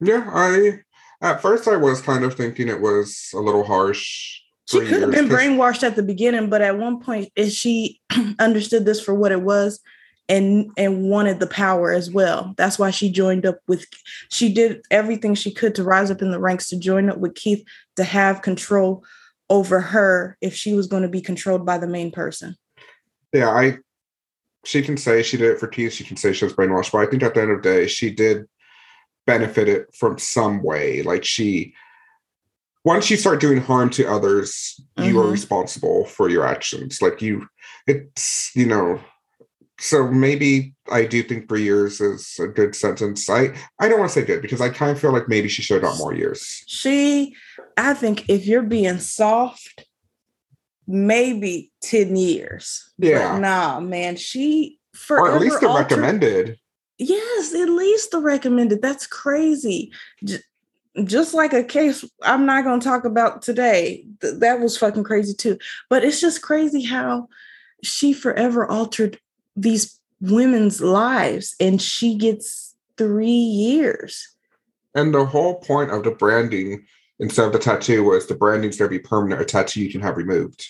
Yeah, I at first I was kind of thinking it was a little harsh. She could have been brainwashed at the beginning, but at one point, is she understood this for what it was and and wanted the power as well. That's why she joined up with. She did everything she could to rise up in the ranks to join up with Keith to have control over her if she was going to be controlled by the main person. Yeah, I she can say she did it for Keith, she can say she was brainwashed, but I think at the end of the day, she did benefit it from some way. Like she once you start doing harm to others, you are Mhm. responsible for your actions. Like you it's you know so maybe I do think three years is a good sentence. I I don't want to say good because I kind of feel like maybe she should have got more years. She, I think, if you're being soft, maybe ten years. Yeah. But nah, man, she for Or at least the recommended. Yes, at least the recommended. That's crazy. Just like a case I'm not going to talk about today. Th- that was fucking crazy too. But it's just crazy how she forever altered these women's lives and she gets 3 years. And the whole point of the branding instead of the tattoo was the branding's going to be permanent. A tattoo you can have removed.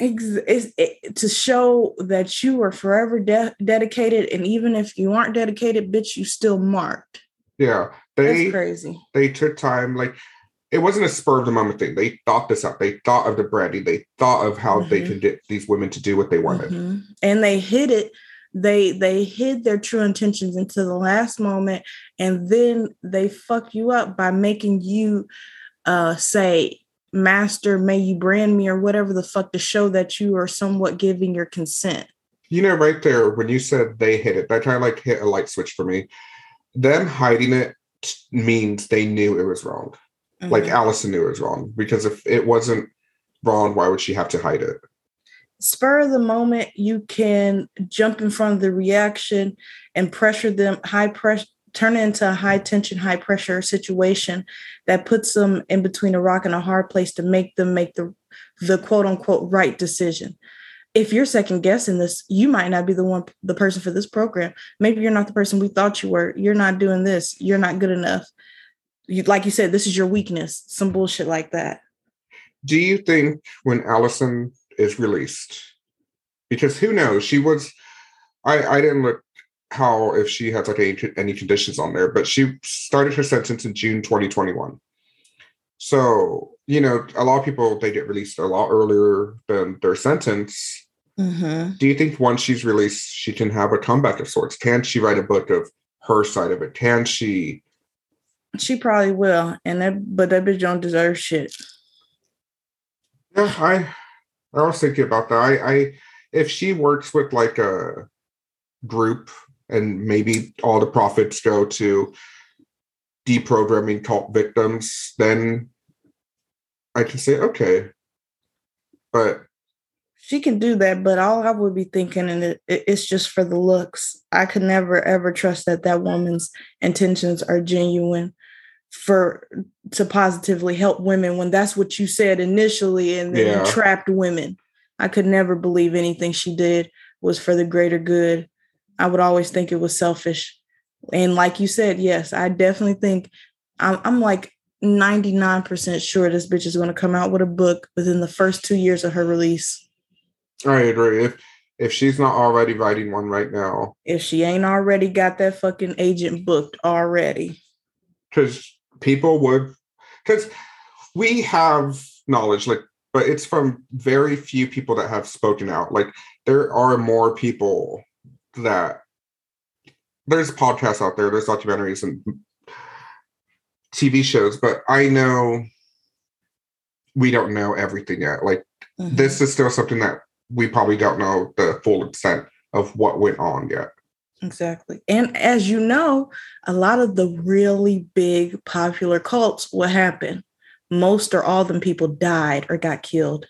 Ex- it, to show that you are forever de- dedicated and even if you aren't dedicated bitch you still marked. Yeah, That's they crazy. they took time. Like it wasn't a spur of the moment thing. They thought this up. They thought of the branding. They thought of how they Mhm. could get these women to do what they wanted. Mhm. And they hid it. They they hid their true intentions until the last moment, and then they fuck you up by making you uh say, "Master, may you brand me" or whatever the fuck to show that you are somewhat giving your consent. You know, right there when you said they hit it, that kind of like hit a light switch for me. Them hiding it means they knew it was wrong. Like Mhm. Allison knew it was wrong because if it wasn't wrong, why would she have to hide it? spur of the moment, you can jump in front of the reaction and pressure them high pressure turn it into a high tension high pressure situation that puts them in between a rock and a hard place to make them make the the quote unquote right decision if you're second guessing this you might not be the one the person for this program. Maybe you're not the person we thought you were. You're not doing this. You're not good enough. You, like you said this is your weakness. Some bullshit like that. Do you think when Allison is released, because who knows, she was, I I didn't look how if she has like any, any conditions on there, but she started her sentence in June 2021. So you know, a lot of people they get released a lot earlier than their sentence. Mm-hmm. Do you think once she's released, she can have a comeback of sorts? Can she write a book of her side of it? Can she? She probably will, and that but that bitch don't deserve shit. Yeah, I I was thinking about that. I, I if she works with like a group and maybe all the profits go to deprogramming cult victims, then I can say okay. But She can do that, but all I would be thinking, and it, it- it's just for the looks. I could never ever trust that that woman's intentions are genuine for to positively help women when that's what you said initially, and then Yeah. trapped women. I could never believe anything she did was for the greater good. I would always think it was selfish. And like you said, yes, I definitely think I'm, I'm like 99% sure this bitch is going to come out with a book within the first two years of her release. I agree. If if she's not already writing one right now, If she ain't already got that fucking agent booked already. because people would because we have knowledge like but it's from very few people that have spoken out like there are more people that there's podcasts out there there's documentaries and tv shows but i know we don't know everything yet like Mhm. this is still something that we probably don't know the full extent of what went on yet Exactly. And as you know, a lot of the really big popular cults, what happened? Most or all of them people died or got killed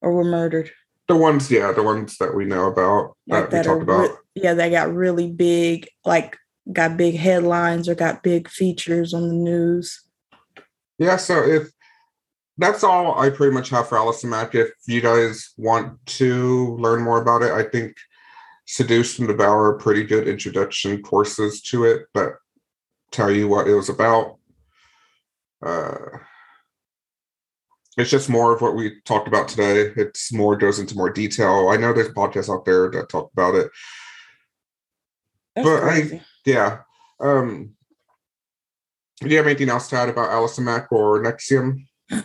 or were murdered. the ones yeah the ones that we know about Like that we that are talked about re- yeah, they got really big, like got big headlines or got big features on the news. Yeah, so if that's all I pretty much have for Allison Mack. If you guys want to learn more about it, I think Seduced and The Vow are pretty good introduction courses to it, but tell you what it was about. Uh, it's just more of what we talked about today. It's more goes into more detail. I know there's podcasts out there that talk about it. That's But I- Yeah. Um, do you have anything else to add about Allison Mack or NXIVM? Um,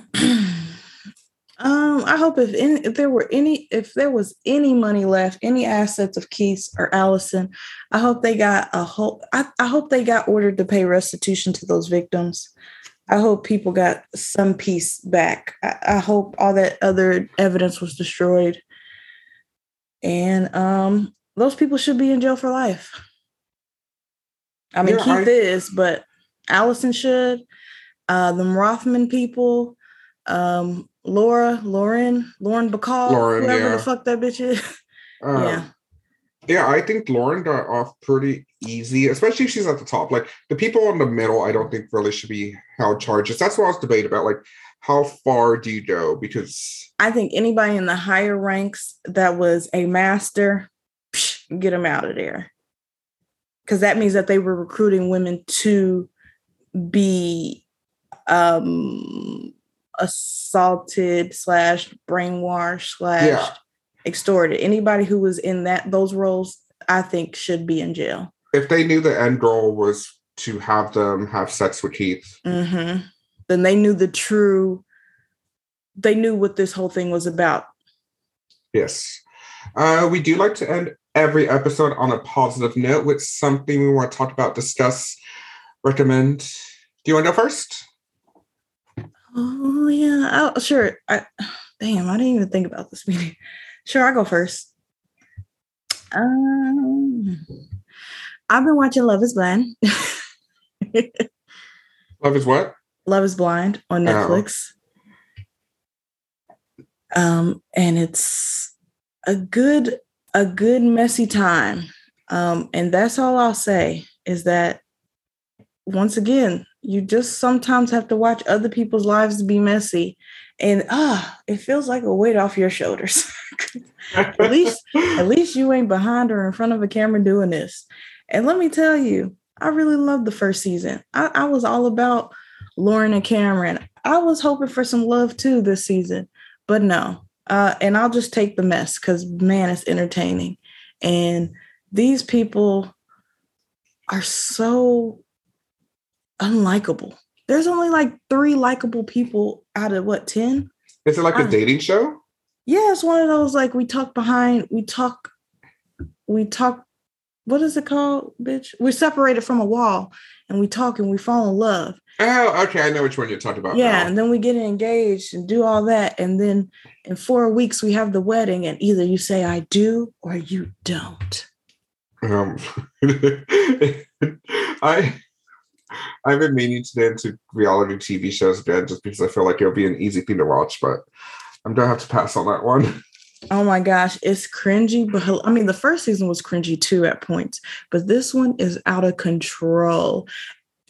I hope if any, if there were any, if there was any money left, any assets of Keith or Allison, I hope they got a whole. I, I hope they got ordered to pay restitution to those victims. I hope people got some piece back. I, I hope all that other evidence was destroyed. And um, those people should be in jail for life. I mean, Keith is, but Allison should. Uh, the Rothman people, um, Laura, Lauren, Lauren Bacall, Lauren, whoever yeah. the fuck that bitch is. Um, yeah. Yeah, I think Lauren got off pretty easy, especially if she's at the top. Like the people in the middle, I don't think really should be held charges. That's what I was debating about. Like, how far do you go? Because I think anybody in the higher ranks that was a master, psh, get them out of there. Because that means that they were recruiting women to be um assaulted slash brainwashed slash Yeah. extorted. Anybody who was in that those roles, I think should be in jail. if they knew the end goal was to have them have sex with Keith, hmm Then they knew the true, they knew what this whole thing was about. yes. Uh, we do like to end every episode on a positive note with something we want to talk about, discuss, recommend. Do you want to go first? Oh yeah, oh, sure. I damn, I didn't even think about this meeting. Sure, I'll go first. Um, I've been watching Love Is Blind. Love is what? Love Is Blind on Oh. Netflix. Um, and it's a good, a good messy time. Um, and that's all I'll say is that once again, you just sometimes have to watch other people's lives be messy. And ah, it feels like a weight off your shoulders. at least at least you ain't behind or in front of a camera doing this. And let me tell you, I really loved the first season. I, I was all about Lauren and Cameron. I was hoping for some love too this season, but no. Uh, and I'll just take the mess because man, it's entertaining. And these people are so unlikable. There's only like three likable people out of what, 10? Is it like a Uh. dating show? Yeah, it's one of those like we talk behind, we talk, we talk. What is it called, bitch? We're separated from a wall, and we talk and we fall in love. Oh, okay. I know which one you're talking about. yeah, now. and then we get engaged and do all that, and then in four weeks we have the wedding, and either you say I do or you don't. Um, I I've been meaning to get into reality TV shows again just because I feel like it'll be an easy thing to watch, but I'm gonna have to pass on that one. Oh my gosh, it's cringy, but I mean, the first season was cringy too at points, but this one is out of control.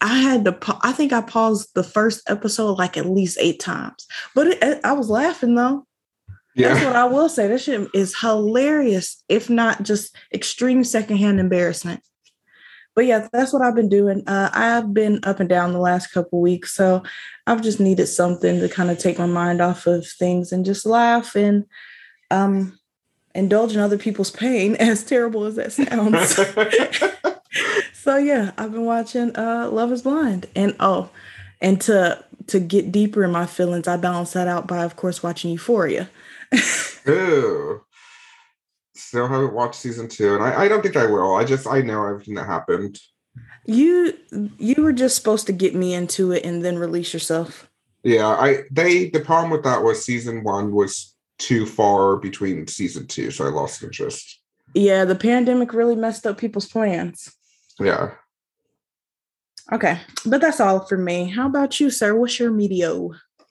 I had to, pa- I think I paused the first episode like at least eight times, but it, I was laughing though. Yeah. That's what I will say. This shit is hilarious, if not just extreme secondhand embarrassment. But yeah, that's what I've been doing. Uh, I've been up and down the last couple weeks, so I've just needed something to kind of take my mind off of things and just laugh and um, indulge in other people's pain, as terrible as that sounds. so yeah, I've been watching uh, Love Is Blind, and oh, and to to get deeper in my feelings, I balance that out by, of course, watching Euphoria. Ooh. Still haven't watched season two, and I, I don't think I will. I just I know everything that happened. You you were just supposed to get me into it and then release yourself. Yeah, I they the problem with that was season one was too far between season two, so I lost interest. Yeah, the pandemic really messed up people's plans. Yeah. Okay, but that's all for me. How about you, sir? What's your media?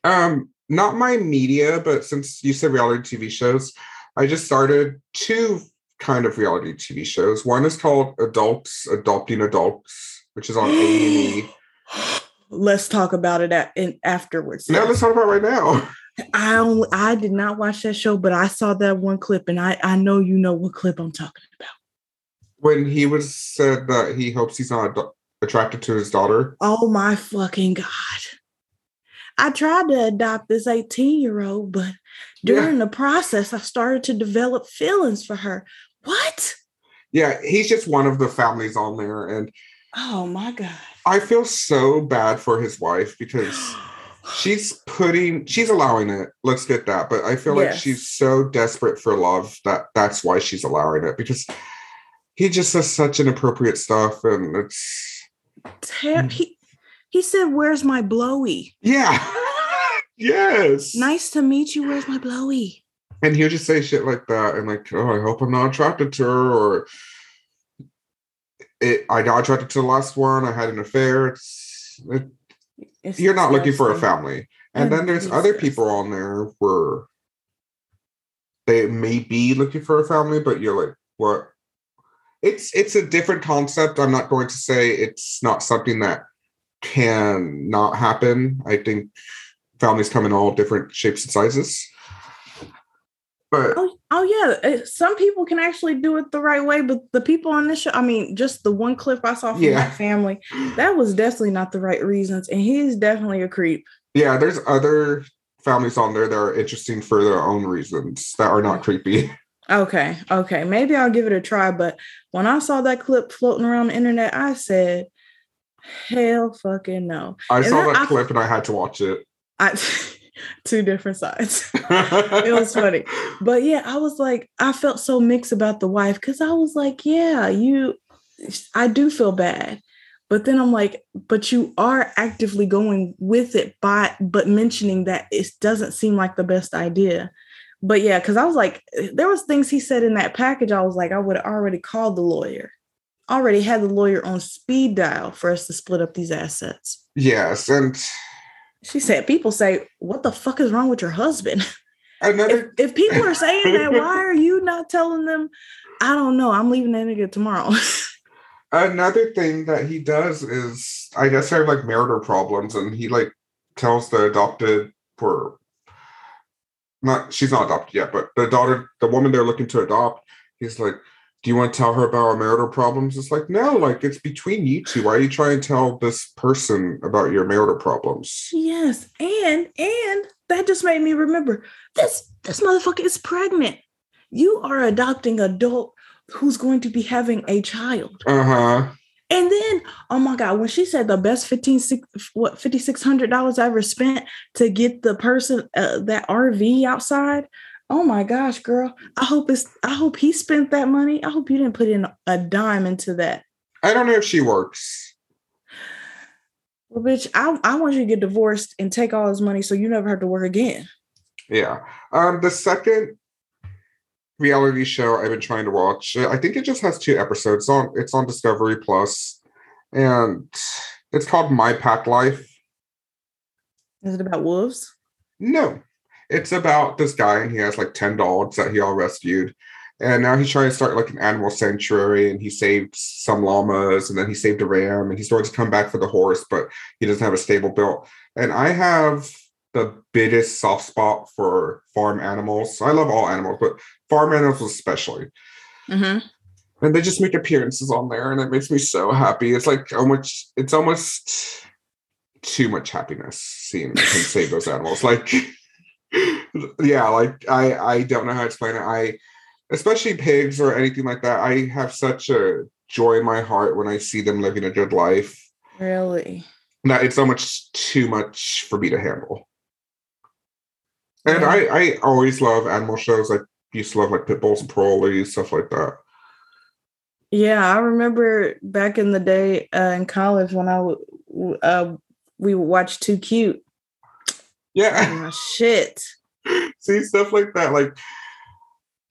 Um, not my media, but since you said reality TV shows, I just started two kind of reality TV shows. One is called Adults Adopting Adults, which is on A&E. Let's talk about it at, in, afterwards. Now let's talk about it right now. I only, I did not watch that show, but I saw that one clip, and I I know you know what clip I'm talking about. When he was said that he hopes he's not ado- attracted to his daughter. Oh my fucking god! I tried to adopt this 18 year old, but during the process, I started to develop feelings for her. What? Yeah, he's just one of the families on there, and Oh my god! I feel so bad for his wife because she's putting she's allowing it let's get that but i feel like she's so desperate for love that that's why she's allowing it because he just says such inappropriate stuff and it's Ter- he he said, "Where's my blowy?" yeah yes Nice to meet you. Where's my blowy? And he'll just say shit like that, and like, oh, I hope I'm not attracted to her, or it, I got attracted to the last one. I had an affair. It's, it, It's you're not looking for a family. And then mm, there's is other people on there where they may be looking for a family, but you're like, what? It's it's a different concept. I'm not going to say it's not something that can not happen. I think families come in all different shapes and sizes. But Oh, oh yeah. Uh, Some people can actually do it the right way, but the people on this show, I mean, just the one clip I saw from Yeah. that family, that was definitely not the right reasons. And he's definitely a creep. yeah, there's other families on there that are interesting for their own reasons that are not creepy. Okay, okay. Maybe I'll give it a try. But when I saw that clip floating around the internet, I said, hell fucking no. I And saw that I- clip and I had to watch it. I two different sides. it was funny. But yeah, I was like, I felt so mixed about the wife because I was like, yeah, you, I do feel bad. But then I'm like, but you are actively going with it by, but mentioning that it doesn't seem like the best idea. But yeah, because I was like, there was things he said in that package. I was like, I would have already called the lawyer, already had the lawyer on speed dial for us to split up these assets. Yes, and She said, people say, what the fuck is wrong with your husband? if, another if people are saying that, why are you not telling them? I don't know. I'm leaving that nigga tomorrow. another thing that he does is I guess have like marital problems and he like tells the adopted for not she's not adopted yet, but the daughter, the woman they're looking to adopt, he's like, Do you want to tell her about our marital problems? It's like, no, like it's between you two. Why are you trying to tell this person about your marital problems? yes, and and that just made me remember this. This motherfucker is pregnant. You are adopting an adult who's going to be having a child. Uh-huh. And then, oh my God, when she said the best 15, what, $5,600 I ever spent to get the person, uh, that RV outside. Oh my gosh, girl. I hope it's, I hope he spent that money. I hope you didn't put in a dime into that. I don't know if she works. Well, bitch, I, I want you to get divorced and take all his money so you never have to work again. Yeah. Um, the second reality show I've been trying to watch, I think it just has two episodes. It's on it's on Discovery Plus, and it's called My Pack Life. Is it about wolves? No, it's about this guy, and he has like 10 dogs that he all rescued. And now he's trying to start like an animal sanctuary, and he saved some llamas, and then he saved a ram, and he's going to come back for the horse, but he doesn't have a stable built. And I have the biggest soft spot for farm animals. I love all animals, but farm animals especially. Mm-hmm. And they just make appearances on there, and it makes me so happy. It's like almost, it's almost too much happiness seeing him save those animals. Like, yeah, like I, I don't know how to explain it. I, especially pigs or anything like that. I have such a joy in my heart when I see them living a good life. Really? That it's so much too much for me to handle. And Yeah. I, I always love animal shows. I used to love like pit bulls and parolees, stuff like that. Yeah, I remember back in the day uh, in college when I uh, we watched watch Too Cute. Yeah. Oh, shit. See stuff like that, like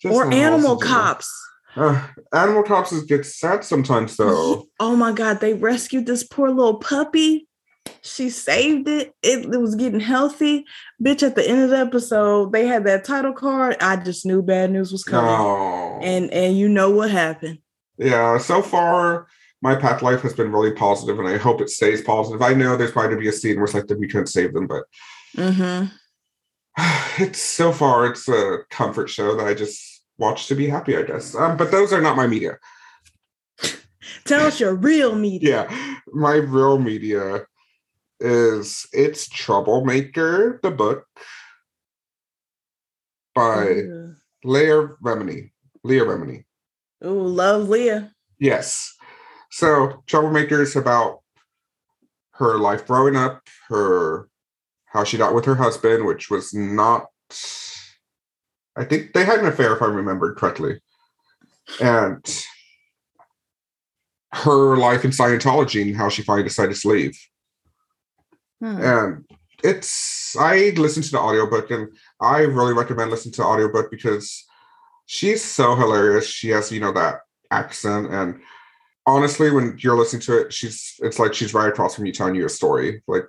just or Animal. Cops. Uh, animal cops is gets sad sometimes though. Oh my God, they rescued this poor little puppy. She saved it. it. It was getting healthy. Bitch, at the end of the episode, they had that title card. I just knew bad news was coming. No. And and you know what happened. yeah, so far My Pack Life has been really positive, and I hope it stays positive. I know there's probably to be a scene where it's like that we couldn't save them, but Mm-hmm. it's so far it's a comfort show that I just watch to be happy, I guess. Um, but those are not my media. Tell us your real media. Yeah, my real media is it's Troublemaker, the book by Leah Remini. Leah Remini. Ooh, love Leah. Yes. So Troublemaker is about her life growing up, her how she got with her husband, which was not I think they had an affair if I remembered correctly. And her life in Scientology and how she finally decided to leave. Hmm. And it's I listened to the audiobook and I really recommend listening to the audiobook because she's so hilarious. She has, you know, that accent and honestly, when you're listening to it, she's it's like she's right across from you telling you a story. Like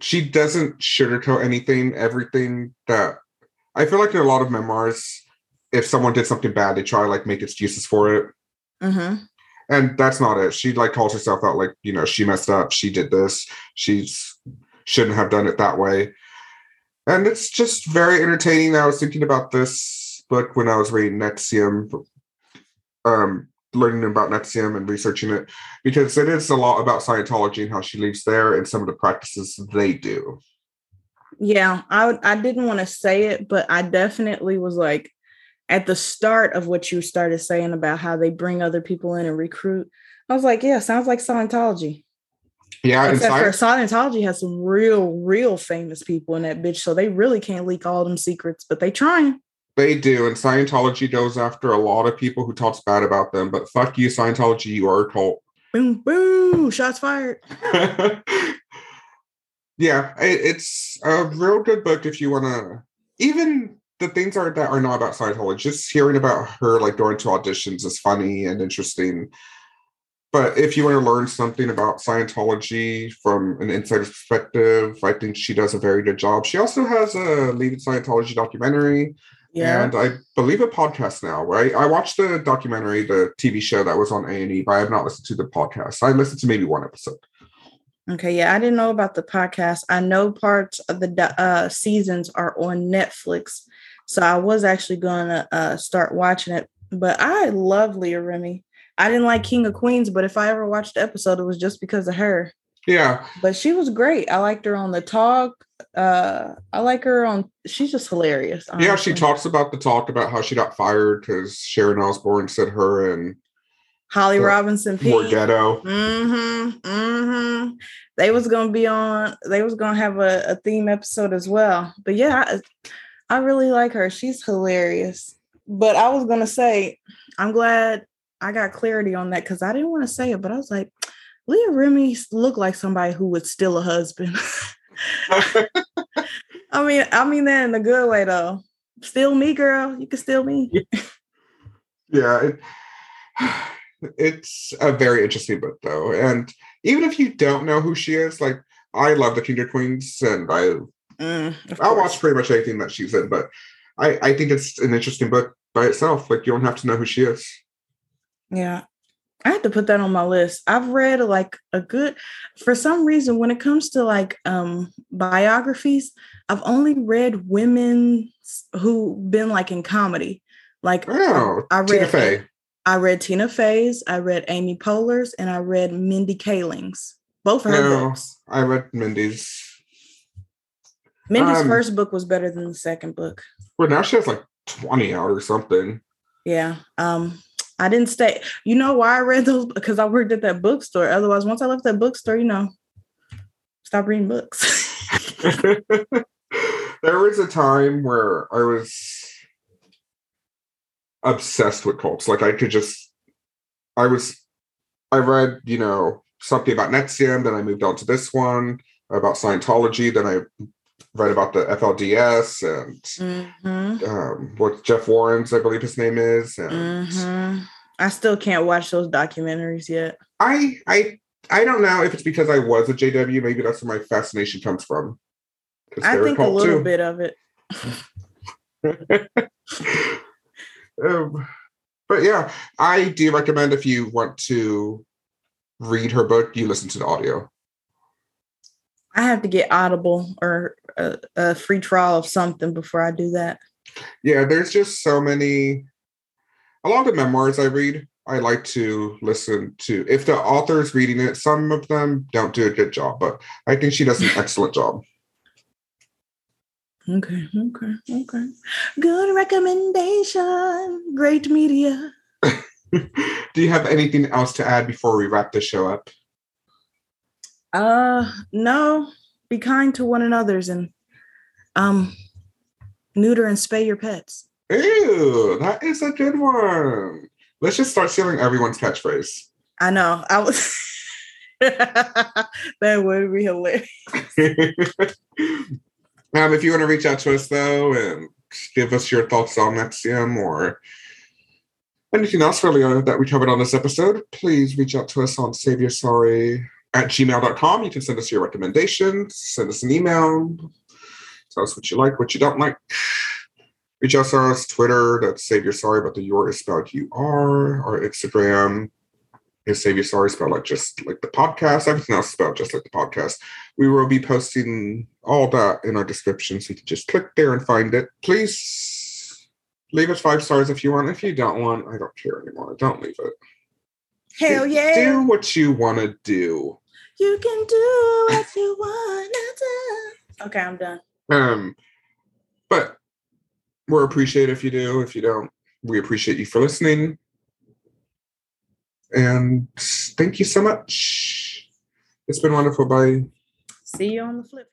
she doesn't sugarcoat anything. Everything that I feel like in a lot of memoirs, if someone did something bad, they try to like make excuses for it. Mm-hmm. And that's not it. She like calls herself out like, you know, she messed up, she did this, she's shouldn't have done it that way. And it's just very entertaining. I was thinking about this book when I was reading NXIVM, um, learning about NXIVM and researching it, because it is a lot about Scientology and how she lives there and some of the practices they do. Yeah, I I didn't want to say it, but I definitely was like at the start of what you started saying about how they bring other people in and recruit. I was like, yeah, sounds like Scientology. Yeah, Except for Scientology has some real, real famous people in that bitch, so they really can't leak all them secrets, but they trying. They do, and Scientology goes after a lot of people who talks bad about them. But fuck you, Scientology, you are a cult. Boom, boom, shots fired. yeah, it, it's a real good book if you want to. Even the things are that are not about Scientology. Just hearing about her like going to auditions is funny and interesting. But if you want to learn something about Scientology from an insider's perspective, I think she does a very good job. She also has a Leaving Scientology documentary yeah. and I believe a podcast now, right? I watched the documentary, the TV show that was on A&E, but I have not listened to the podcast. I listened to maybe one episode. Okay, yeah, I didn't know about the podcast. I know parts of the uh, seasons are on Netflix, so I was actually going to uh, start watching it. But I love Leah Remini. I didn't like King of Queens, but if I ever watched the episode, it was just because of her. Yeah. But she was great. I liked her on the talk. Uh I like her on she's just hilarious. Honestly. Yeah, she talks about the talk about how she got fired because Sharon Osbourne said her and Holly Robinson Peete More ghetto. Mm-hmm. Mm-hmm. They was gonna be on, they was gonna have a, a theme episode as well. But yeah, I, I really like her. She's hilarious. But I was gonna say, I'm glad I got clarity on that because I didn't want to say it, but I was like, Leah Remini looked like somebody who would steal a husband. I mean, I mean that in a good way though. Steal me, girl. You can steal me. yeah. It, it's a very interesting book though. And even if you don't know who she is, like I love the King of Queens and I mm, I watch pretty much anything that she's in, but I, I think it's an interesting book by itself. Like you don't have to know who she is. Yeah. I have to put that on my list. I've read like a good for some reason when it comes to like um biographies, I've only read women who been like in comedy. Like oh, I read Tina Fey. I read Tina Fey's, I read Amy Poehler's, and I read Mindy Kaling's. Both of her no, books. I read Mindy's. Mindy's um, first book was better than the second book. Well, now she has like 20 out or something. Yeah. Um, I didn't stay. You know why I read those? Because I worked at that bookstore. Otherwise, once I left that bookstore, you know, stop reading books. there was a time where I was obsessed with cults. Like I could just, I was, I read, you know, something about NXIVM, then I moved on to this one about Scientology, then I read about the FLDS and mm-hmm. um, what Jeff Warren's, I believe his name is. And mm-hmm. I still can't watch those documentaries yet. I I I don't know if it's because I was a JW. Maybe that's where my fascination comes from. I think a little too. bit of it. um, but yeah, I do recommend if you want to read her book, you listen to the audio. I have to get Audible or a, a free trial of something before I do that. Yeah, there's just so many. A lot of the memoirs I read, I like to listen to. If the author's reading it, some of them don't do a good job, but I think she does an excellent job. Okay, okay, okay. Good recommendation. Great media. do you have anything else to add before we wrap the show up? Uh, no. Be kind to one another's and um neuter and spay your pets. Ew, that is a good one. Let's just start stealing everyone's catchphrase. I know. I was that would be hilarious. Um, if you want to reach out to us though and give us your thoughts on NXIVM or anything else really that we covered on this episode, please reach out to us on saviorsorry at gmail.com. You can send us your recommendations, send us an email, tell us what you like, what you don't like. Reach out to us Twitter, that's Save Your Sorry, but the your is spelled you are, or Instagram is Save Your Sorry, spelled like just like the podcast. Everything else is spelled just like the podcast. We will be posting all that in our description, so you can just click there and find it. Please leave us five stars if you want. If you don't want, I don't care anymore. Don't leave it. Hell yeah. Do what you want to do. You can do what you want to do. Okay, I'm done. Um, but we're appreciative if you do. If you don't, we appreciate you for listening. And thank you so much. It's been wonderful. Bye. See you on the flip.